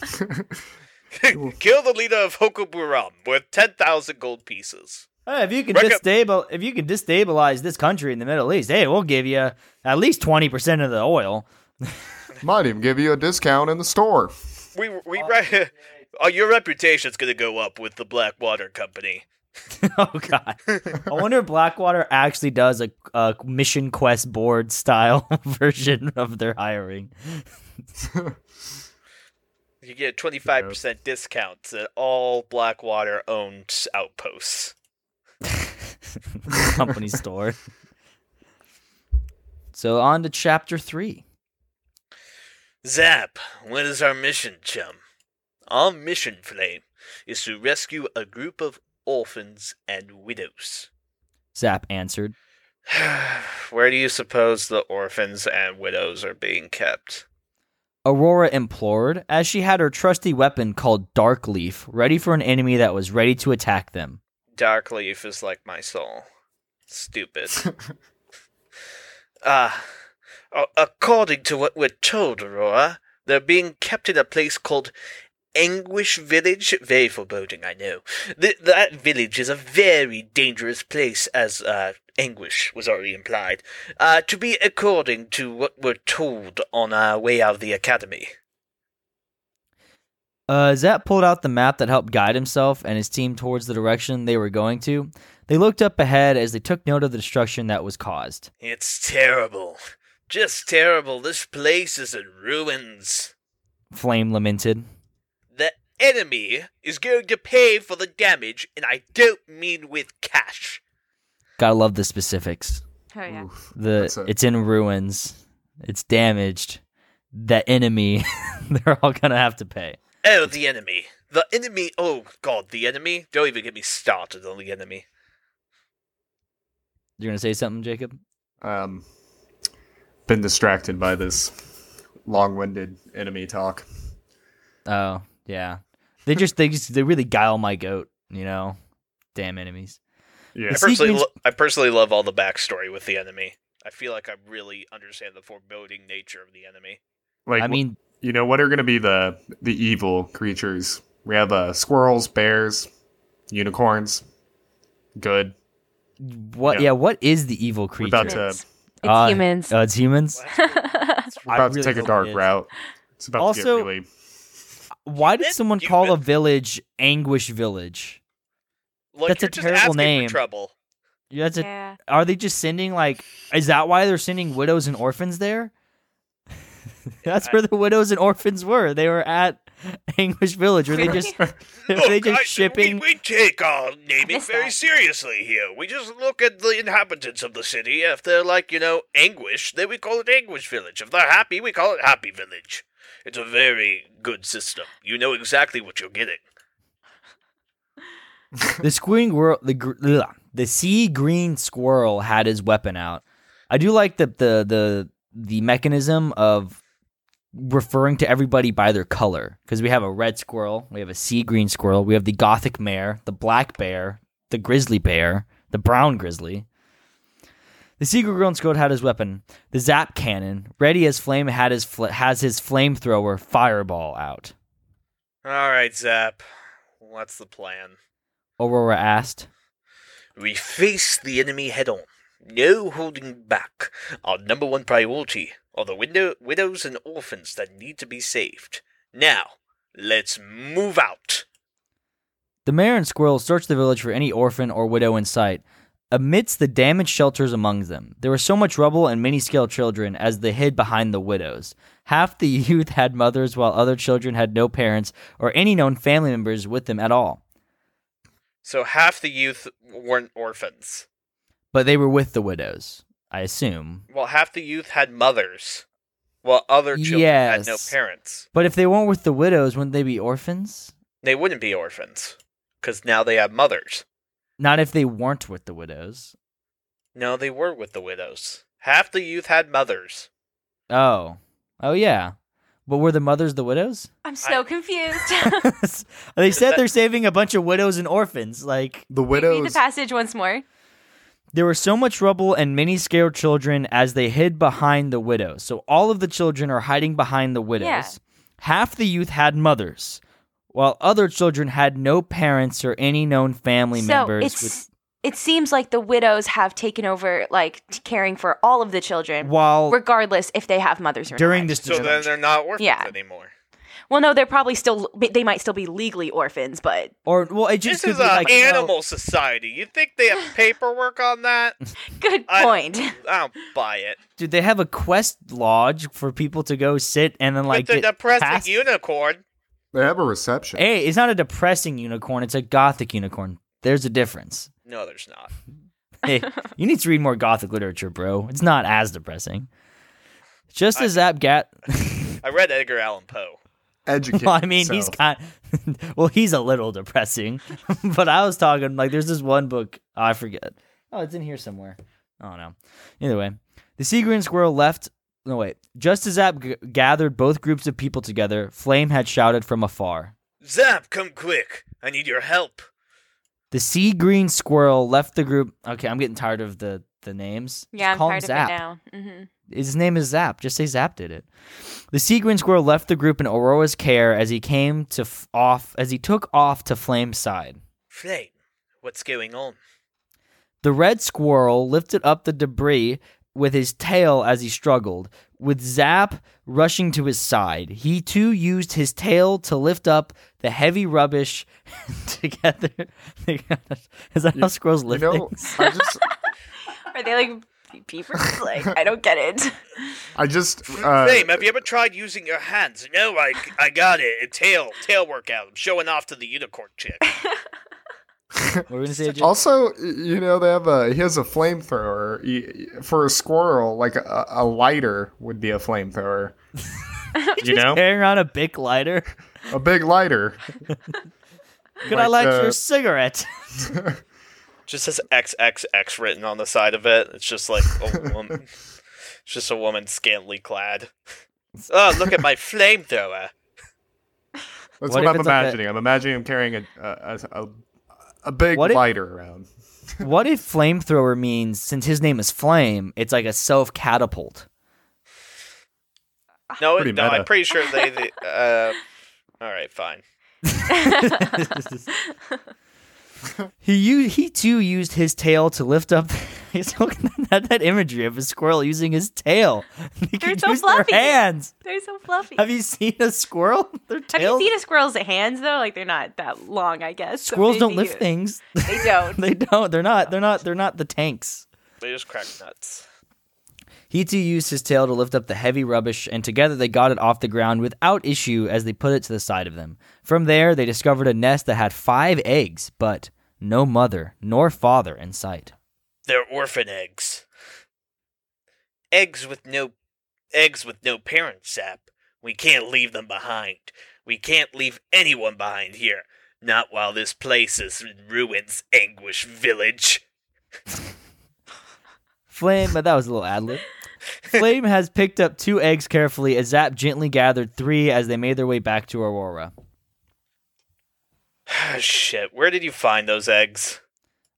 *laughs* Kill the leader of Boko Haram with 10,000 gold pieces. Hey, if you can Rec- destabil- if you can destabilize this country in the Middle East, hey, we'll give you at least twenty percent of the oil. Might even give you a discount in the store. We, we, re- uh, your reputation's gonna go up with the Blackwater Company. *laughs* oh God! I wonder if Blackwater actually does a, a mission quest board style *laughs* version of their hiring. *laughs* You get a 25% discounts at all Blackwater owned outposts. company store. So on to chapter three. Zap, what is our mission, chum? Our mission, Flame, is to rescue a group of orphans and widows. Zap answered. *sighs* Where do you suppose the orphans and widows are being kept? Aurora implored, as she had her trusty weapon called Dark Leaf ready for an enemy that was ready to attack them. Darkleaf is like my soul. Stupid. *laughs* Ah, a- according to what we're told, Aurora, they're being kept in a place called Anguish Village. Very foreboding, I know. Th- that village is a very dangerous place, as uh, anguish was already implied. Uh, to be according to what we're told on our way out of the academy. Uh, Zap pulled out the map that helped guide himself and his team towards the direction they were going to. They looked up ahead as they took note of the destruction that was caused. It's terrible. Just terrible. This place is in ruins. Flame lamented. The enemy is going to pay for the damage, and I don't mean with cash. Gotta love the specifics. Oh yeah. Oof. The That's it's in ruins. It's damaged. The enemy, *laughs* they're all gonna have to pay. Oh, the enemy. The enemy. Oh, God, the enemy? Don't even get me started on the enemy. You're gonna say something, Jacob? Um, been distracted by this long-winded enemy talk. Oh yeah. They just they just they really guile my goat. You know, damn enemies. Yeah, I personally, sequence- lo- I personally love all the backstory with the enemy. I feel like I really understand the foreboding nature of the enemy. like I mean, you know what are going to be the the evil creatures? We have uh, squirrels, bears, unicorns. Good. what? yeah. Yeah. What is the evil We're creature? about to It's Uh, humans. Oh, it's humans. *laughs* we're I about really to take a dark route. It's about to Also- get really. Why did It's someone call a village Anguish Village? Like, That's you're a terrible asking name. For trouble. Yeah, That's a, yeah. Are they just sending like? Is that why they're sending widows and orphans there? *laughs* That's where the widows and orphans were. They were at Anguish Village? Are they *laughs* just are they just I- shipping? We, we take our naming very that. seriously here. We just look at the inhabitants of the city. If they're like, you know, anguish, then we call it Anguish Village. If they're happy, we call it Happy Village. It's a very good system. You know exactly what you're getting. *laughs* the squirrel, squirrel the ugh, the sea green squirrel had his weapon out. I do like the the the the mechanism of referring to everybody by their color because we have a red squirrel, we have a sea green squirrel, we have the gothic mare, the black bear, the grizzly bear, the brown grizzly. The sea green squirrel had his weapon, the zap cannon, ready as flame had his fl- has his flamethrower fireball out. All right, Zap. What's the plan? Aurora asked. We face the enemy head on. No holding back. Our number one priority are the widow- widows and orphans that need to be saved. Now, let's move out. The mayor and squirrel searched the village for any orphan or widow in sight. Amidst the damaged shelters among them, there was so much rubble and many scale children as they hid behind the widows. Half the *laughs* youth had mothers, while other children had no parents or any known family members with them at all. So half the youth weren't orphans. But they were with the widows, I assume. Well, half the youth had mothers, while other children had no parents. But if they weren't with the widows, wouldn't they be orphans? They wouldn't be orphans, because now they have mothers. Not if they weren't with the widows. No, they were with the widows. Half the youth had mothers. Oh. Oh, yeah. But were the mothers the widows? I'm so I- confused. *laughs* they said that- they're saving a bunch of widows and orphans. Like, The widows. Read the passage once more. There was so much rubble and many scared children as they hid behind the widows. So all of the children are hiding behind the widows. Yeah. Half the youth had mothers, while other children had no parents or any known family so members. it's with- it seems like the widows have taken over like caring for all of the children, while regardless if they have mothers or during not. this So then they're not orphans Yeah. anymore. Well, no, they're probably still they might still be legally orphans, but or well, it just This could is an like you know, animal society. You think they have paperwork on that? *laughs* good I- point. I don't buy it. Dude, they have a quest lodge for people to go sit and then like With the get depressing past- unicorn. They have a reception. Hey, it's not a depressing unicorn; it's a gothic unicorn. There's a difference. No, there's not. *laughs* hey, you need to read more gothic literature, bro. It's not as depressing. Just as Zap Gat. *laughs* I read Edgar Allan Poe. Educate *laughs* well, I mean, he's yourself. kind. well, he's a little depressing, but I was talking like there's this one book oh, I forget. Oh, it's in here somewhere. I don't know. Either way, the sea green squirrel left. No wait. Just as Zap g- gathered both groups of people together, Flame had shouted from afar. Zap, come quick. I need your help. The sea green squirrel left the group. Okay, I'm getting tired of the the names. yeah, Just I'm call him tired of it now. hmm His name is Zap. Just say Zap did it. The sea green squirrel left the group in Aurora's care as he came to f- off as he took off to Flame's side. Flame, what's going on? The red squirrel lifted up the debris with his tail as he struggled. With Zap rushing to his side, he too used his tail to lift up the heavy rubbish *laughs* together. *laughs* Is that how squirrels You know, things? I *laughs* just, Are they like beavers? like I don't get it. I just, uh, Flame, have you ever tried using your hands? No, I, I got it. A tail, tail workout. I'm showing off to the unicorn chick. What were we gonna say? *laughs* Jay? Also, you know, they have a he has a flamethrower for a squirrel. Like a, a lighter would be a flamethrower. *laughs* you know, Carrying around a big lighter. a big lighter. *laughs* Could I light uh, your cigarette? Just says XXX written on the side of it. It's just like a woman. It's just a woman scantily clad. Oh, look at my flamethrower. That's What what, if I'm it's like imagining. I'm imagining him carrying a a, a, a big What if- lighter around. *laughs* what if flamethrower means since his name is Flame, it's like a self catapult? No, Pretty no, meta. I'm pretty sure they. they *laughs* uh, all right, fine. *laughs* *laughs* he u- he too used his tail to lift up. *laughs* He's looking at that imagery of a squirrel using his tail. *laughs* They They're so fluffy. their hands. They're so fluffy. Have you seen a squirrel? Their tails? Have you seen a squirrel's hands though? Like they're not that long, I guess. so Squirrels don't lift you- things. They don't. they don't. They're not. They're not. They're not the tanks. They just crack nuts. He too used his tail to lift up the heavy rubbish, and together they got it off the ground without issue as they put it to the side of them. From there, they discovered a nest that had five eggs, but no mother nor father in sight. They're orphan eggs. Eggs with no eggs with no parents, Zap. We can't leave them behind. We can't leave anyone behind here. Not while this place is in ruins, Anguish Village. *laughs* Flame, but that was a little ad lib. Flame has picked up two eggs carefully as Zap gently gathered three as they made their way back to Aurora. *sighs* Shit, where did you find those eggs?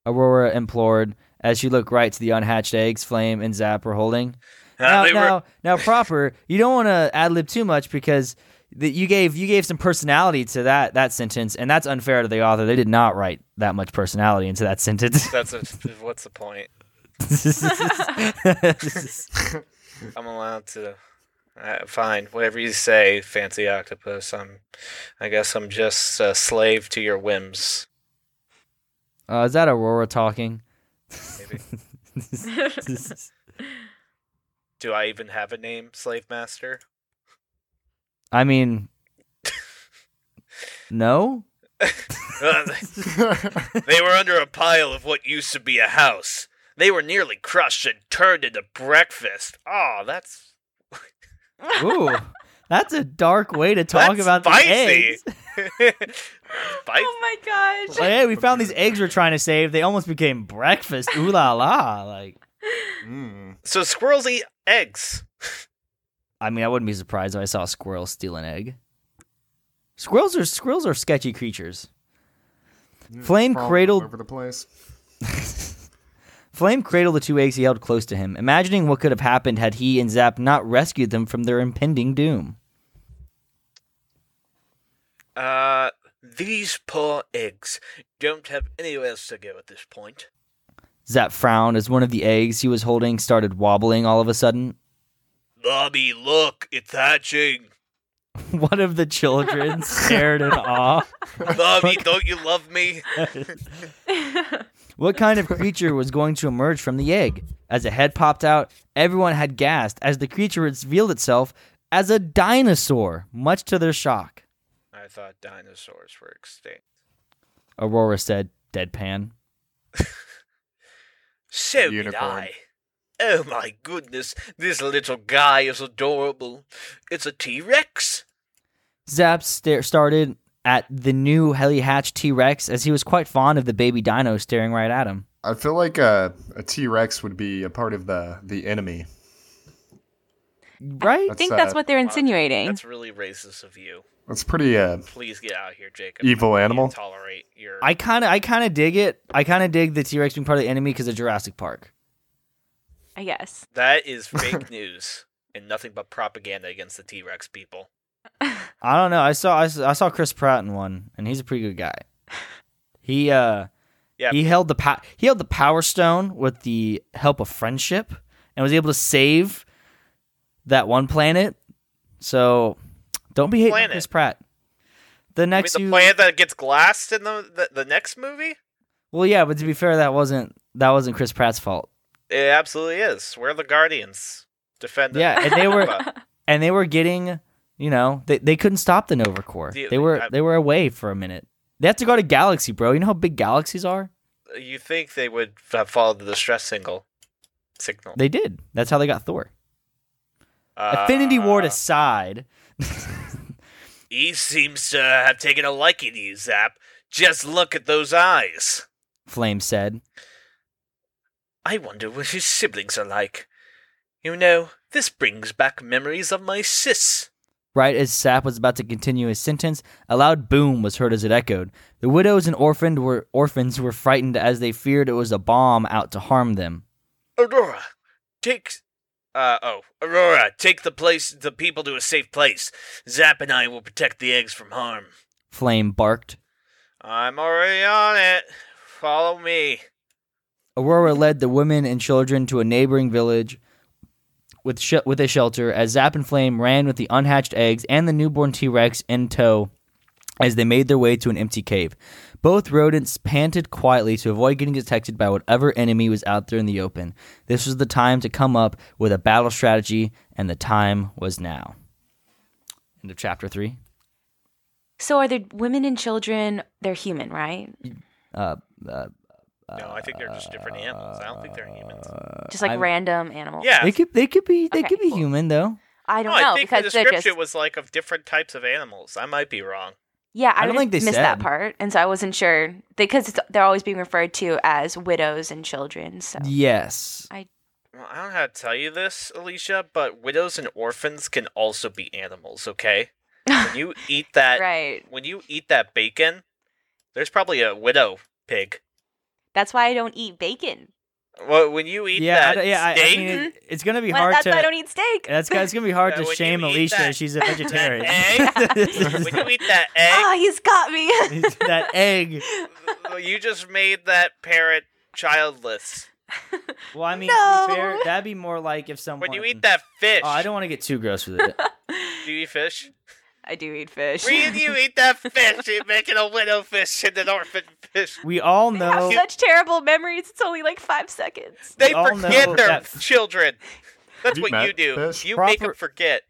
Aurora implored as she looked right to the unhatched eggs Flame and Zap were holding. Uh, now, now, were now, proper. You don't want to ad lib too much because the, you gave you gave some personality to that that sentence, and that's unfair to the author. They did not write that much personality into that sentence. That's a, *laughs* what's the point? I'm allowed to. Uh, fine, whatever you say, fancy octopus. I'm. I guess I'm just a slave to your whims. uh, is that Aurora talking? Maybe. *laughs* Do I even have a name, slave master? I mean, no. *laughs* Uh, they were under a pile of what used to be a house. They were nearly crushed and turned into breakfast. Oh, that's *laughs* Ooh, that's a dark way to talk That's about the spicy. eggs. *laughs* Spicy. Oh my gosh. Like, hey, we found these eggs we're trying to save. They almost became breakfast. Ooh la la! Like, Mm. *laughs* So squirrels eat eggs. I mean, I wouldn't be surprised if I saw a squirrel steal an egg. Squirrels are squirrels are sketchy creatures. Flame Crawling cradled over the place. Flame cradled the two eggs he held close to him, imagining what could have happened had he and Zap not rescued them from their impending doom. Uh, these poor eggs don't have anywhere else to go at this point. Zap frowned as one of the eggs he was holding started wobbling all of a sudden. Bobby, look, it's hatching. *laughs* One of the children stared in awe. *laughs* Bobby, don't you love me? *laughs* What kind of creature was going to emerge from the egg? As a head popped out, everyone had gasped as the creature revealed itself as a dinosaur, much to their shock. I thought dinosaurs were extinct. Aurora said, deadpan. *laughs* So did I. Oh my goodness, this little guy is adorable. It's a T Rex. Zap sta- started at the new heli hatch T Rex as he was quite fond of the baby dino staring right at him. I feel like a, a T Rex would be a part of the the enemy. Right? I That's, think that's uh, what they're insinuating. That's really racist of you. That's pretty uh, Please get out of here, Jacob. Evil You animal? Tolerate your. I kind of, I kind of dig it. I kind of dig the T Rex being part of the enemy because of Jurassic Park. I guess. That is *laughs* fake news and nothing but propaganda against the T Rex people. *laughs* I don't know. I saw, I saw, Chris Pratt in one, and he's a pretty good guy. He, uh, Yeah. he held the pa- he held the Power Stone with the help of friendship, and was able to save that one planet. So, don't be hating Planet? Chris Pratt. The I mean, next the you- planet that gets glassed in the, the the next movie? Well, yeah, but to be fair, that wasn't that wasn't Chris Pratt's fault. It absolutely is. We're the Guardians. Defend. Yeah, and they were *laughs* and they were getting, you know, they they couldn't stop the Nova Corps. The- They were I- they were away for a minute. They have to go to Galaxy, bro. You know how big galaxies are? you think they would have followed the distress signal signal? They did. That's how they got Thor. Uh, Infinity War aside, *laughs* He seems to have taken a liking to you, Zap. Just look at those eyes. Flame said. I wonder what his siblings are like. You know, this brings back memories of my sis. Right as Zap was about to continue his sentence, a loud boom was heard as it echoed. The widows and orphaned were orphans were frightened as they feared it was a bomb out to harm them. Aurora, take. Uh oh, Aurora, take the place, the people to a safe place. Zap and I will protect the eggs from harm. Flame barked. I'm already on it. Follow me. Aurora led the women and children to a neighboring village with sh- with a shelter as Zap and Flame ran with the unhatched eggs and the newborn T Rex in tow as they made their way to an empty cave. Both rodents panted quietly to avoid getting detected by whatever enemy was out there in the open. This was the time to come up with a battle strategy, and the time was now. End of chapter three. So are the women and children? They're human, right? Uh, uh, No, I think they're just different animals. I don't think they're humans. Just like I'm- random animals. Yeah. they could they could be they Okay, could be cool. human though. I don't know I think the because they're description just was like of different types of animals. I might be wrong. yeah. I, I don't think they missed that said. part, and so I wasn't sure because it's, they're always being referred to as widows and children. So Yes. Well, I don't know how to tell you this, Alycia, but widows and orphans can also be animals. Okay, when you *laughs* eat that, right. when you eat that bacon, there's probably a widow pig. That's why I don't eat bacon. Well, when you eat Yeah, that don't- yeah. I, I mean, it- mm-hmm. it's gonna be Well, hard that's to. why I don't eat steak. That's it's gonna be hard uh, to shame Alycia. that- She's a *laughs* vegetarian. *laughs* when you eat that egg, Oh, he's got me. *laughs* that egg. well, you just made that parrot childless. Well, I mean, No. be fair, that'd be more like if someone. When you eat that fish, Oh, I don't want to get too gross with it. do you eat fish? I do eat fish. When you *laughs* eat that fish, you're making a widow fish and an orphan fish. We all I have know. such terrible memories. It's only like five seconds. They We all forget their that- children. That's You what you do. fish? You make them forget.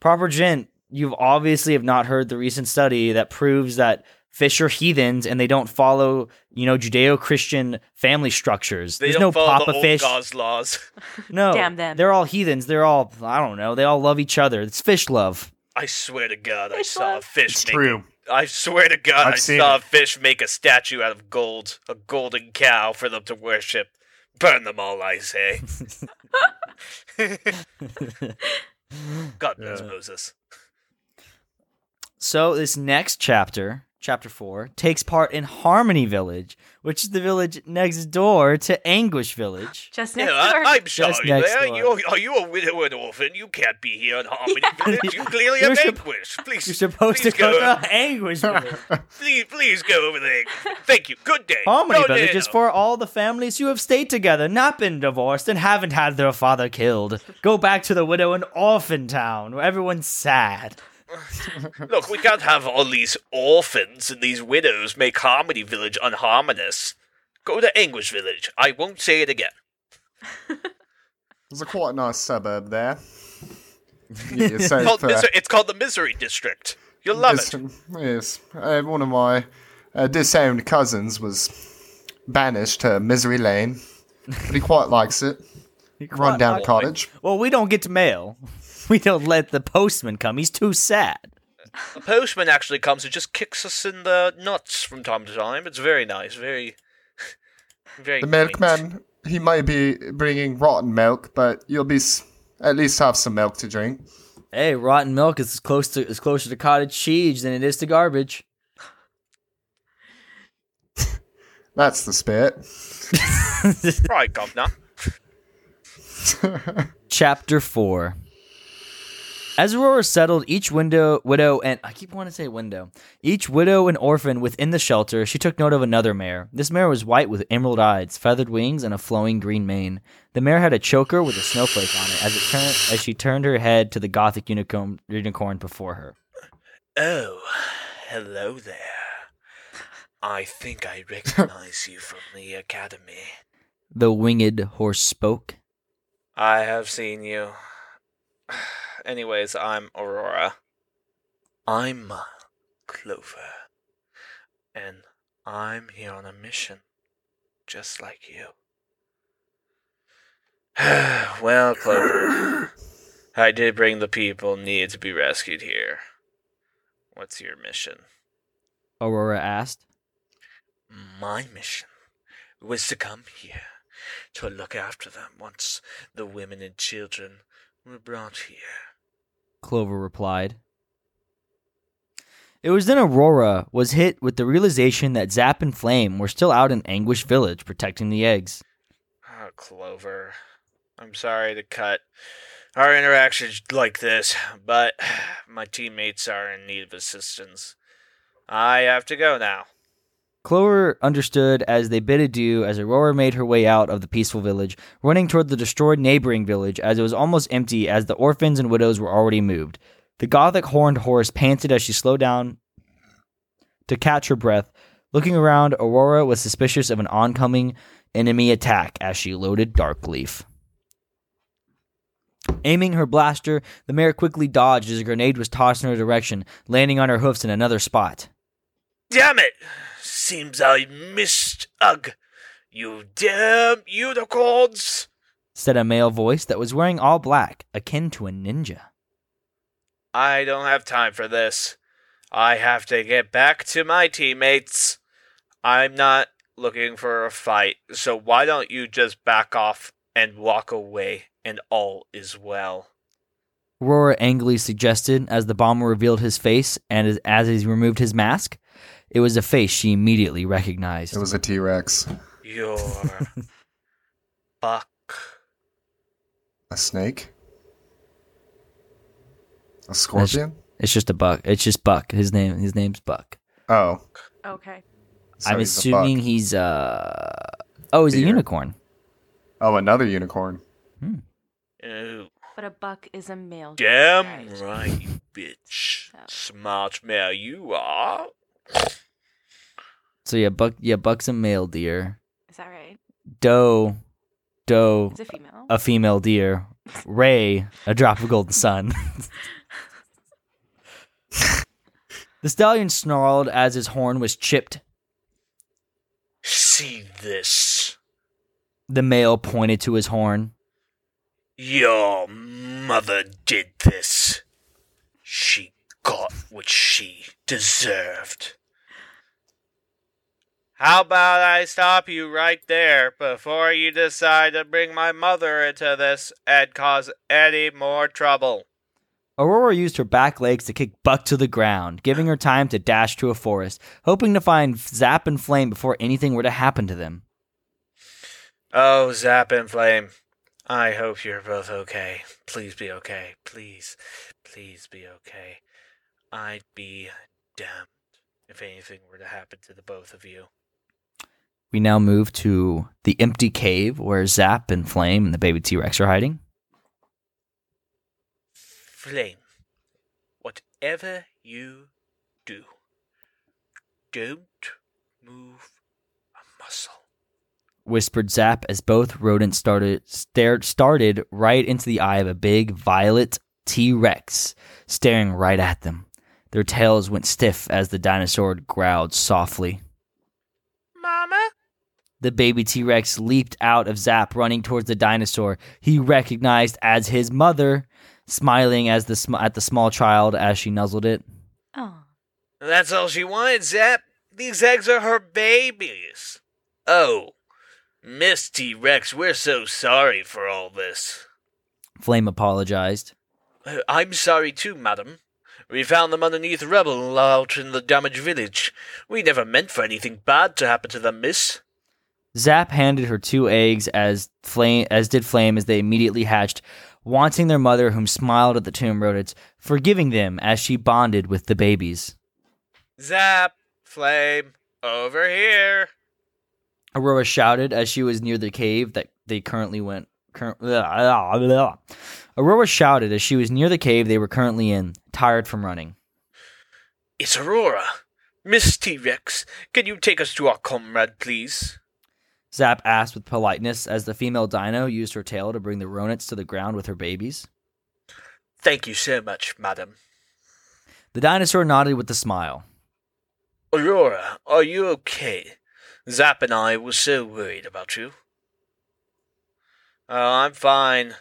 Proper gent, you've obviously have not heard the recent study that proves that fish are heathens and they don't follow, you know, Judeo-Christian family structures. They There's don't no follow Papa the old fish. God's laws. No, Damn them. They're all heathens. They're all I don't know. They all love each other. It's fish love. I swear to God, I Fish saw a love. fish. It's make true. A, I swear to God, I've I saw it. a fish make a statue out of gold, a golden cow for them to worship. Burn them all, I say. *laughs* God bless Yeah. Moses. So this next chapter, chapter four, takes part in Harmony Village, which is the village next door to Anguish Village. *gasps* Just Yeah, next I, door. I'm Just sorry, next there. door. You, are you a widow and orphan? You can't be here in Harmony Village. You *laughs* clearly You're have sup- anguish. Please, You're supposed please to go go. to Anguish Village. *laughs* Please, please go over there. Thank you. Good day. Harmony No, Village no, is for all the families who have stayed together, not been divorced, and haven't had their father killed. Go back to the widow and orphan town where everyone's sad. *laughs* Look, we can't have all these orphans and these widows make Harmony Village unharmonious. Go to Anguish Village. I won't say it again. *laughs* There's a quite nice suburb there. *laughs* You get yourself, Called uh, Miser- it's called the Misery District. You'll love yes, it. Yes, uh, one of my uh, disowned cousins was banished to Misery Lane, but he quite likes it. Run down cottage. Well, we don't get to mail. *laughs* We don't let the postman come. He's too sad. The postman actually comes and just kicks us in the nuts from time to time. It's very nice. Very, *laughs* very. The quaint. milkman, he may be bringing rotten milk, but you'll be s- at least have some milk to drink. Hey, rotten milk is close to is closer to cottage cheese than it is to garbage. *laughs* That's the spirit. Right, governor. Chapter 4 As Aurora settled each window, widow, and I keep wanting to say window, each widow and orphan within the shelter, she took note of another mare. This mare was white with emerald eyes, feathered wings, and a flowing green mane. The mare had a choker with a snowflake on it as it turned as she turned her head to the gothic unicorn, unicorn before her. Oh, hello there. I think I recognize you from the academy. The winged horse spoke. I have seen you. Anyways, I'm Aurora. I'm Clover. And I'm here on a mission. Just like you. *sighs* well, Clover. *clears throat* I did bring the people needed to be rescued here. What's your mission? Aurora asked. My mission was to come here to look after them once the women and children were brought here. Clover replied. It was then Aurora was hit with the realization that Zap and Flame were still out in Anguish Village protecting the eggs. Oh, Clover. I'm sorry to cut our interactions like this, but *sighs* my teammates are in need of assistance. I have to go now. Clover understood as they bid adieu as Aurora made her way out of the peaceful village, running toward the destroyed neighboring village as it was almost empty as the orphans and widows were already moved. The gothic horned horse panted as she slowed down to catch her breath. Looking around, Aurora was suspicious of an oncoming enemy attack as she loaded Darkleaf. Aiming her blaster, the mare quickly dodged as a grenade was tossed in her direction, landing on her hoofs in another spot. Damn it! Seems I missed. Ugh! You damn unicorns! said a male voice that was wearing all black, akin to a ninja. I don't have time for this. I have to get back to my teammates. I'm not looking for a fight, so why don't you just back off and walk away, and all is well. Aurora angrily suggested as the bomber revealed his face and as, as he removed his mask. It was a face she immediately recognized. It was a T Rex. You're *laughs* Buck. A snake? A scorpion? It's just a buck. It's just Buck. His name. His name's Buck. Oh. Okay. so I'm he's a buck. assuming he's uh oh, he's a Deer. unicorn. Oh, another unicorn. Oh, But a buck is a male. damn Right. right, you bitch. So- Smart male you are. So yeah, Buck. Yeah, Buck's a male deer. Is that right? Doe, doe, It's a female. a female deer. Ray, a drop of golden sun. *laughs* the stallion snarled as his horn was chipped. See this. The male pointed to his horn. Your mother did this. She got what she deserved. How about I stop you right there before you decide to bring my mother into this and cause any more trouble? Aurora used her back legs to kick Buck to the ground, giving her time to dash to a forest, hoping to find Zap and Flame before anything were to happen to them. Oh, Zap and Flame. I hope you're both okay. Please be okay. Please, please be okay. I'd be damned if anything were to happen to the both of you. We now move to the empty cave where Zap and Flame and the baby T Rex are hiding. Flame, whatever you do, don't move a muscle. Whispered Zap as both rodents started stared started right into the eye of a big violet T Rex, staring right at them. Their tails went stiff as the dinosaur growled softly. Mama? The baby T Rex leaped out of Zap, running towards the dinosaur he recognized as his mother, smiling as the sm- at the small child as she nuzzled it. Oh. That's all she wanted, Zap. These eggs are her babies. Oh, Miss T Rex, we're so sorry for all this. Flame apologized. Uh, I'm sorry too, madam. We found them underneath rubble out in the damaged village. We never meant for anything bad to happen to them, miss. Zap handed her two eggs as flame as did Flame as they immediately hatched, wanting their mother, whom smiled at the tomb rodents, forgiving them as she bonded with the babies. Zap, Flame, over here. Aurora shouted as she was near the cave that they currently went. Cur- Aurora shouted as she was near the cave they were currently in, tired from running. It's Aurora. Miss T Rex, can you take us to our comrade, please? Zap asked with politeness as the female dino used her tail to bring the rodents to the ground with her babies. Thank you so much, madam. The dinosaur nodded with a smile. Aurora, are you okay? Zap and I were so worried about you. Oh, I'm fine.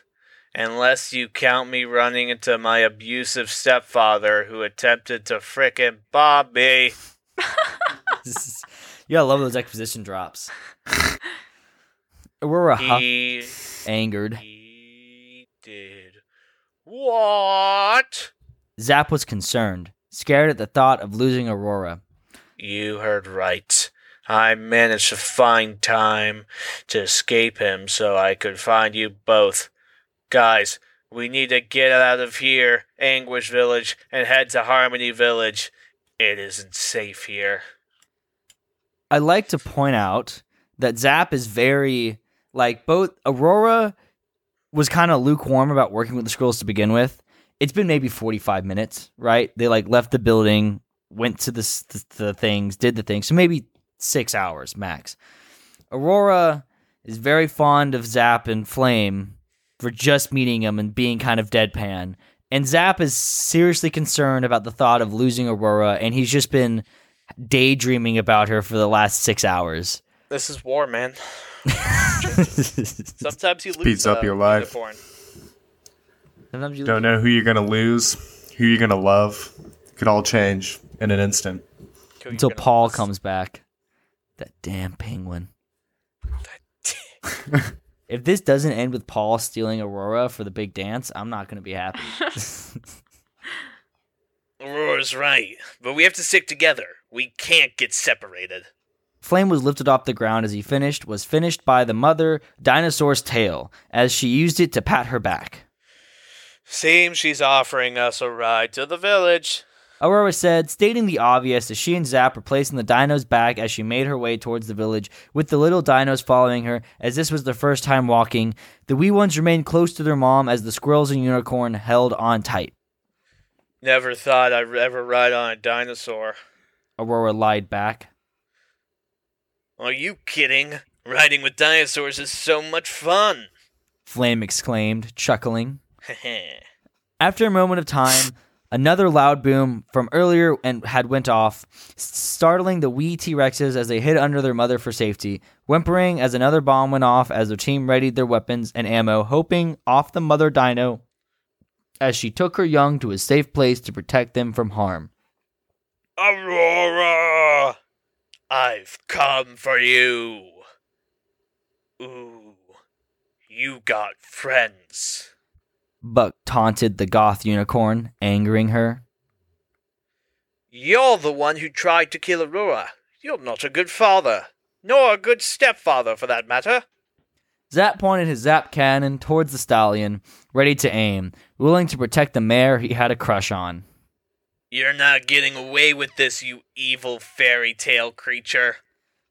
Unless you count me running into my abusive stepfather who attempted to frickin' bob me. *laughs* you gotta love those exposition drops. Aurora uh, huffed, He, angered. he did. What? Zap was concerned, scared at the thought of losing Aurora. You heard right. I managed to find time to escape him so I could find you both. Guys, we need to get out of here, Anguish Village, and head to Harmony Village. It isn't safe here. I'd like to point out that Zap is very like both Aurora was kind of lukewarm about working with the scrolls to begin with. It's been maybe 45 minutes, right? They like left the building, went to the, the the things, did the things. So maybe six hours max. Aurora is very fond of Zap and Flame for just meeting him and being kind of deadpan. And Zap is seriously concerned about the thought of losing Aurora, and he's just been daydreaming about her for the last six hours. This is war, man. *laughs* Sometimes you lose. Speeds up uh, your life. Sometimes you Don't know who you're gonna lose, who you're gonna love. It Could all change in an instant. Until Paul lose? comes back. That damn penguin. *laughs* if this doesn't end with Paul stealing Aurora for the big dance, I'm not going to be happy. *laughs* Aurora's right, but we have to stick together. We can't get separated. Flame was lifted off the ground as he finished, was finished by the mother dinosaur's tail as she used it to pat her back. Seems she's offering us a ride to the village. Aurora said, stating the obvious as she and Zap were placing the dino's back as she made her way towards the village, with the little dinos following her, as this was their first time walking. The wee ones remained close to their mom as the squirrels and unicorn held on tight. Never thought I'd ever ride on a dinosaur. Aurora lied back. Are you kidding? Riding with dinosaurs is so much fun. Flame exclaimed, chuckling. *laughs* After a moment of time, another loud boom from earlier and had went off, startling the wee T-Rexes as they hid under their mother for safety, whimpering as another bomb went off as the team readied their weapons and ammo, hoping off the mother dino as she took her young to a safe place to protect them from harm. Aurora! I've come for you. Ooh, you got friends. Buck taunted the goth unicorn, angering her. You're the one who tried to kill Aurora. You're not a good father, nor a good stepfather for that matter. Zap pointed his zap cannon towards the stallion, ready to aim, willing to protect the mare he had a crush on. You're not getting away with this, you evil fairy tale creature.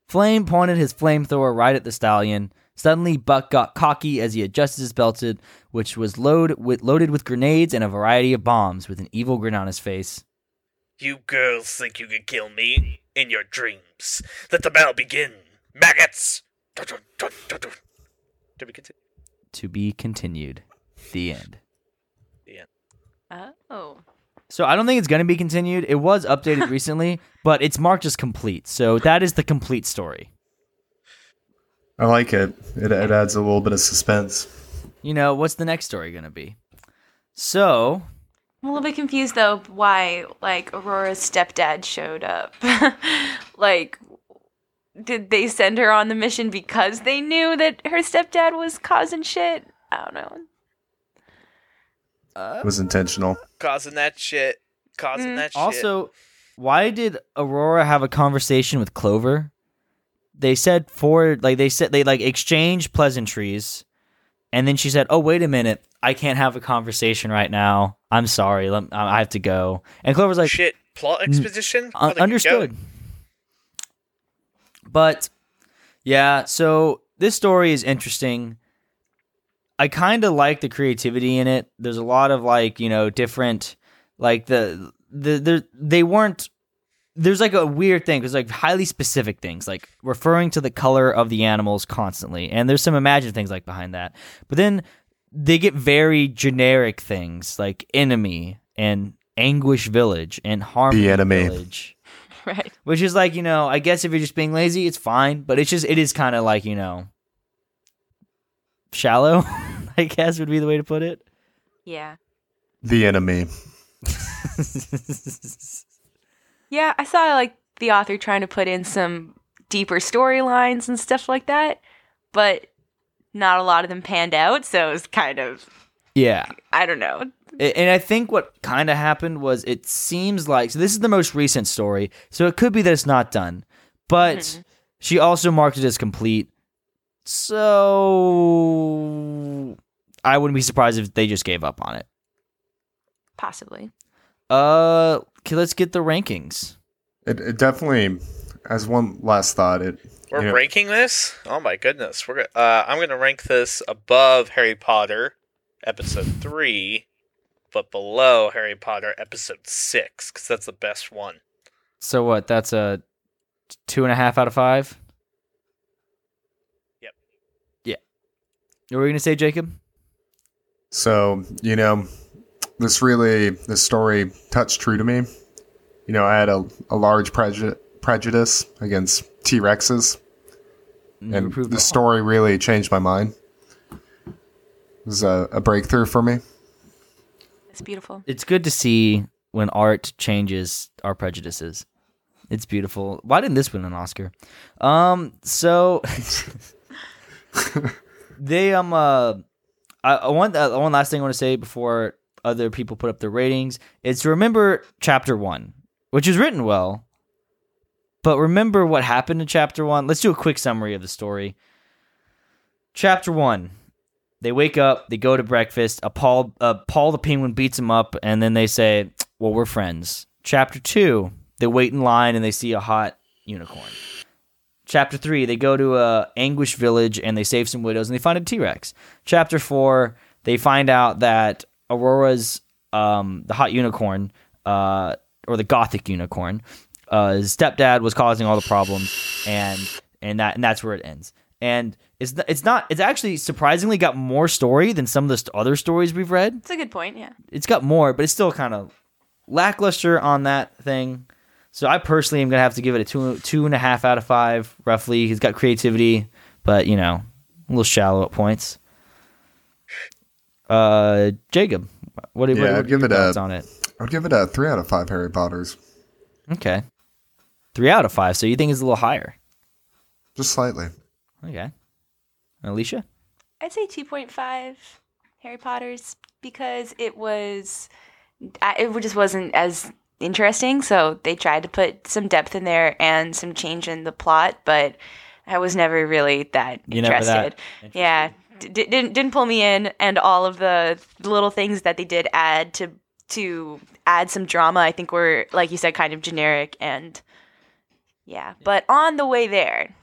Flame pointed his flamethrower right at the stallion. Suddenly, Buck got cocky as he adjusted his belted, which was load with, loaded with grenades and a variety of bombs, with an evil grin on his face. You girls think you can kill me in your dreams. Let the battle begin, maggots. Dun, dun, dun, dun, dun. Did? To be continued. The end. The end. Oh. So I don't think it's going to be continued. It was updated *laughs* recently, but it's marked as complete. So that is the complete story. I like it. It, it adds a little bit of suspense. You know, what's the next story going to be? So, I'm a little bit confused though why like Aurora's stepdad showed up. *laughs* like did they send her on the mission because they knew that her stepdad was causing shit? I don't know. It was intentional. Causing that shit. Causing Mm. that shit. Also, why did Aurora have a conversation with Clover? They said for like they said they like exchanged pleasantries, and then she said, "Oh wait a minute, I can't have a conversation right now. I'm sorry, let, I have to go." And Clover's like, shit. Plot mm, exposition? Uh, "Un- Where'd they go? "Understood." But yeah, so this story is interesting. I kind of like the creativity in it. There's a lot of like you know different like the the, the they weren't there's like a weird thing because like highly specific things like referring to the color of the animals constantly and there's some imaginative things like behind that but then they get very generic things like enemy and anguish village and harmony enemy. village *laughs* Right. which is like you know i guess if you're just being lazy it's fine but it's just it is kind of like you know shallow *laughs* i guess would be the way to put it Yeah. The enemy. *laughs* Yeah, I saw like the author trying to put in some deeper storylines and stuff like that, but not a lot of them panned out, so it was kind of yeah I don't know. And I think what kind of happened was it seems like so this is the most recent story, so it could be that it's not done, but she also marked it as complete. So I wouldn't be surprised if they just gave up on it. Possibly. Uh, let's get the rankings. It, it definitely, as one last thought, it. We're you know, ranking this? Oh my goodness. We're uh, I'm going to rank this above Harry Potter episode 3, but below Harry Potter episode 6 cuz that's the best one. So what? That's a two and a half out of five. Yep. Yeah. What were you gonna say, Jacob? So, you know, this really, this story touched true to me. You know, I had a, a large preju- prejudice against T Rexes, and the wrong. story really changed my mind. It was a, a breakthrough for me. It's beautiful. It's good to see when art changes our prejudices. It's beautiful. Why didn't this win an Oscar? Um, so *laughs* *laughs* they um uh, I, I want uh, one last thing I want to say before other people put up their ratings is to remember chapter one, which is written well, but remember what happened in chapter one. Let's do a quick summary of the story. Chapter one. They wake up, they go to breakfast. A Paul, uh, Paul the penguin beats them up, and then they say, "Well, we're friends." Chapter two, they wait in line and they see a hot unicorn. Chapter three, they go to a anguish village and they save some widows and they find a T Rex. Chapter four, they find out that Aurora's um, the hot unicorn, uh, or the gothic unicorn, uh, his stepdad was causing all the problems, and and that and that's where it ends. And it's it's not it's actually surprisingly got more story than some of the st- other stories we've read It's a good point. Yeah. it's got more, but it's still kind of lackluster on that thing. So I personally am gonna have to give it a two two and a half out of five, roughly. He's got creativity, but you know, a little shallow at points. Uh, Jacob, what, what, Yeah, what I'd give it a- on it? I'd give it a three out of five Harry Potters, Okay, three out of five. So you think it's a little higher? just slightly. Okay, Alycia. I'd say 2.5 Harry Potters because it was it just wasn't as interesting. So they tried to put some depth in there and some change in the plot, but I was never really that You never interested. that Yeah, d- didn't didn't pull me in, and all of the little things that they did add to to add some drama, I think were like you said, kind of generic and yeah. But on the way there.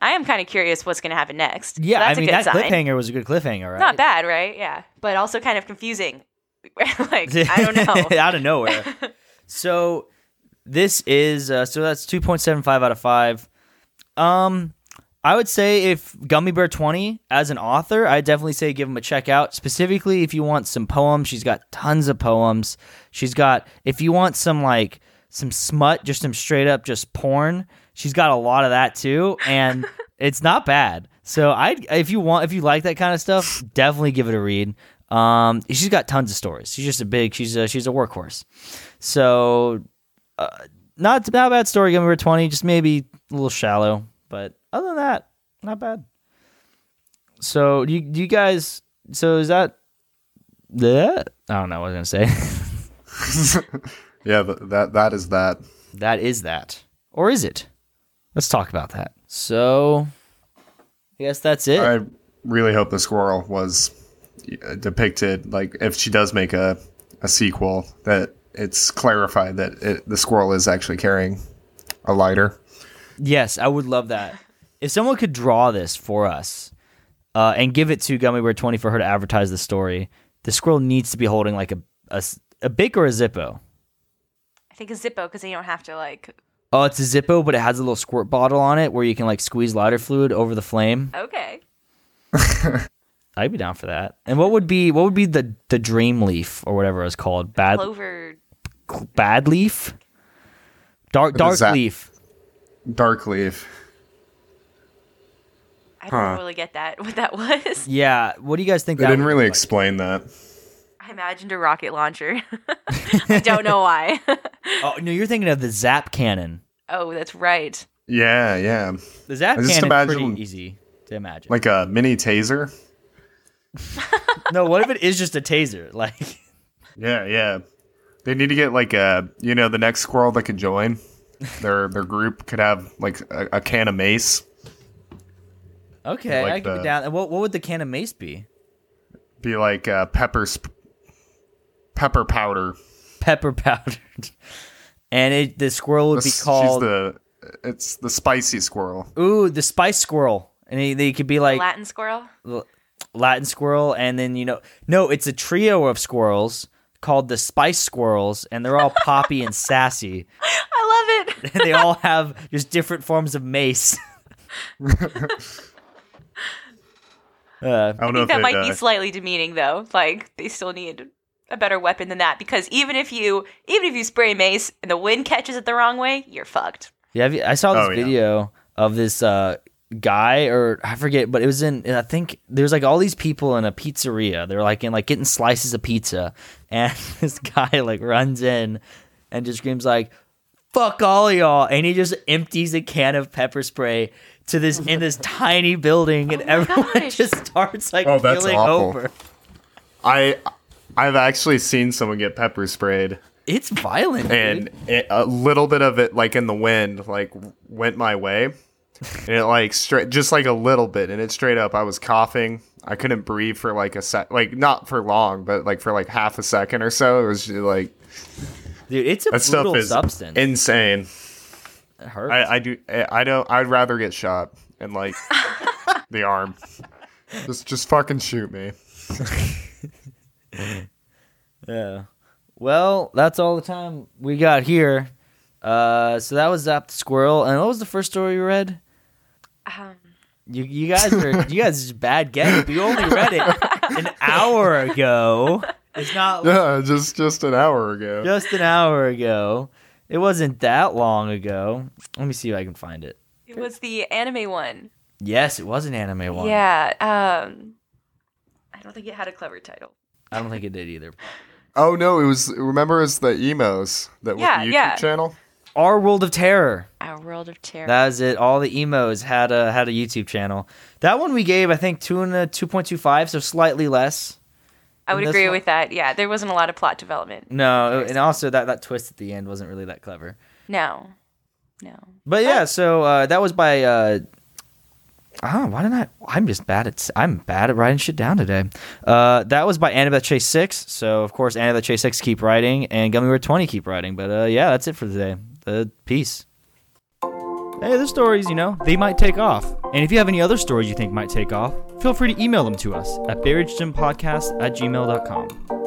I am kind of curious what's going to happen next. So Yeah, that's I mean that sign. cliffhanger was a good cliffhanger, right? Not bad, right? Yeah, but also kind of confusing. *laughs* like I don't *laughs* know. *laughs* out of nowhere. so this is uh, so that's two point seven five out of five. Um, I would say if Gummy Bear twenty as an author, I definitely say give him a check out. Specifically, if you want some poems, she's got tons of poems. She's got if you want some like some smut, just some straight up just porn. She's got a lot of that too, and *laughs* it's not bad. So I, if you want, if you like that kind of stuff, definitely give it a read. Um, she's got tons of stories. She's just a big. She's a she's a workhorse. So, uh, not not a bad story. Gummy Bear twenty, just maybe a little shallow, but other than that, not bad. So do you do you guys? So is that that? I don't know what I was gonna say. *laughs* Yeah, that that is that. that is that, or is it? Let's talk about that. So, I guess that's it. I really hope the squirrel was uh, depicted like if she does make a a sequel that it's clarified that it, the squirrel is actually carrying a lighter. Yes, I would love that. If someone could draw this for us uh, and give it to Gummy Bear 20 for her to advertise the story, the squirrel needs to be holding like a, a, a Bic or a Zippo. I think a Zippo because then you don't have to like. Oh, it's a Zippo, but it has a little squirt bottle on it where you can like squeeze lighter fluid over the flame. *laughs* Okay. I'd be down for that. And what would be what would be the the dream leaf or whatever it's called? Bad Clover. bad leaf? Dark dark leaf. Dark leaf. I don't really get that. *laughs* What that was. Yeah, what do you guys think They that didn't really be like? explain that. I imagined a rocket launcher. *laughs* I don't know why. *laughs* Oh, no, you're thinking of the zap cannon. oh, that's right. Yeah, yeah, The zap I just cannon is imagine- pretty easy to imagine. like a mini taser. no, what if it is just a taser? Like, Yeah, yeah. They need to get like a you know the next squirrel that could join their their group could have like a, a can of mace. Okay, Like I can the- get down. And What what would the can of mace be? Be like uh, pepper sp- pepper powder. Pepper *laughs* powdered. And it the squirrel would be called She's the it's the spicy squirrel. ooh the spice squirrel, and they, they could be like Latin squirrel. Latin squirrel, and then you know no, it's a trio of squirrels called the spice squirrels, and they're all poppy and *laughs* sassy. I love it. *laughs* they all have just different forms of mace. Uh, I don't I if think that might uh, be slightly demeaning though. Like they still need a better weapon than that because even if you even if you spray mace and the wind catches it the wrong way, you're fucked. Yeah, I saw this Oh, yeah. video of this uh, guy, or I forget, but it was in. I think there's like all these people in a pizzeria. They're like in like getting slices of pizza, *laughs* and this guy like runs in and just screams like, "Fuck all y'all!" and he just empties a can of pepper spray to this in this *laughs* tiny building, and Oh everyone *laughs* gosh. just starts like Oh, that's keeling awful. over. I I've actually seen someone get pepper sprayed, It's violent, dude. and it, a little bit of it, like in the wind, like went my way, and it like straight, just like a little bit, and it straight up. I was coughing. I couldn't breathe for like a sec, like not for long, but like for like half a second or so. It was just, like dude, it's a that stuff brutal is substance. insane. It hurts. I, I do. I don't. I'd rather get shot in like *laughs* the arm. Just, just fucking shoot me. *laughs* Yeah. Well, that's all the time we got here. Uh, so that was Zap the Squirrel. And what was the first story you read? Um, You, you guys are *laughs* you guys are bad guests. We only read it an hour ago. It's not Yeah, just just an hour ago. just an hour ago. It wasn't that long ago. Let me see if I can find it. it was the anime one. Yes, it was an anime one. Yeah. Um, I don't think it had a clever title. I don't think it did either. Oh no, it was. Remember, it's the emos that with Yeah, the YouTube yeah. channel. Our World of Terror. Our World of Terror. That was it. All the emos had a had a YouTube channel. That one we gave, I think, two and a two point two five, so slightly less. I would agree one- with that. Yeah, there wasn't a lot of plot development. No, and also that that twist at the end wasn't really that clever. No. No. But yeah, so uh, that was by. Uh, oh, why didn't I? I'm just bad at. I'm bad at writing shit down today. Uh, that was by Annabeth Chase Six. So of course, Annabeth Chase Six keep writing, and Gummy Bear Twenty keep writing. But uh, yeah, that's it for today. Uh, peace. Hey, the stories, you know, they might take off. And if you have any other stories you think might take off, feel free to email them to us at buriedgempodcast at gmail.com.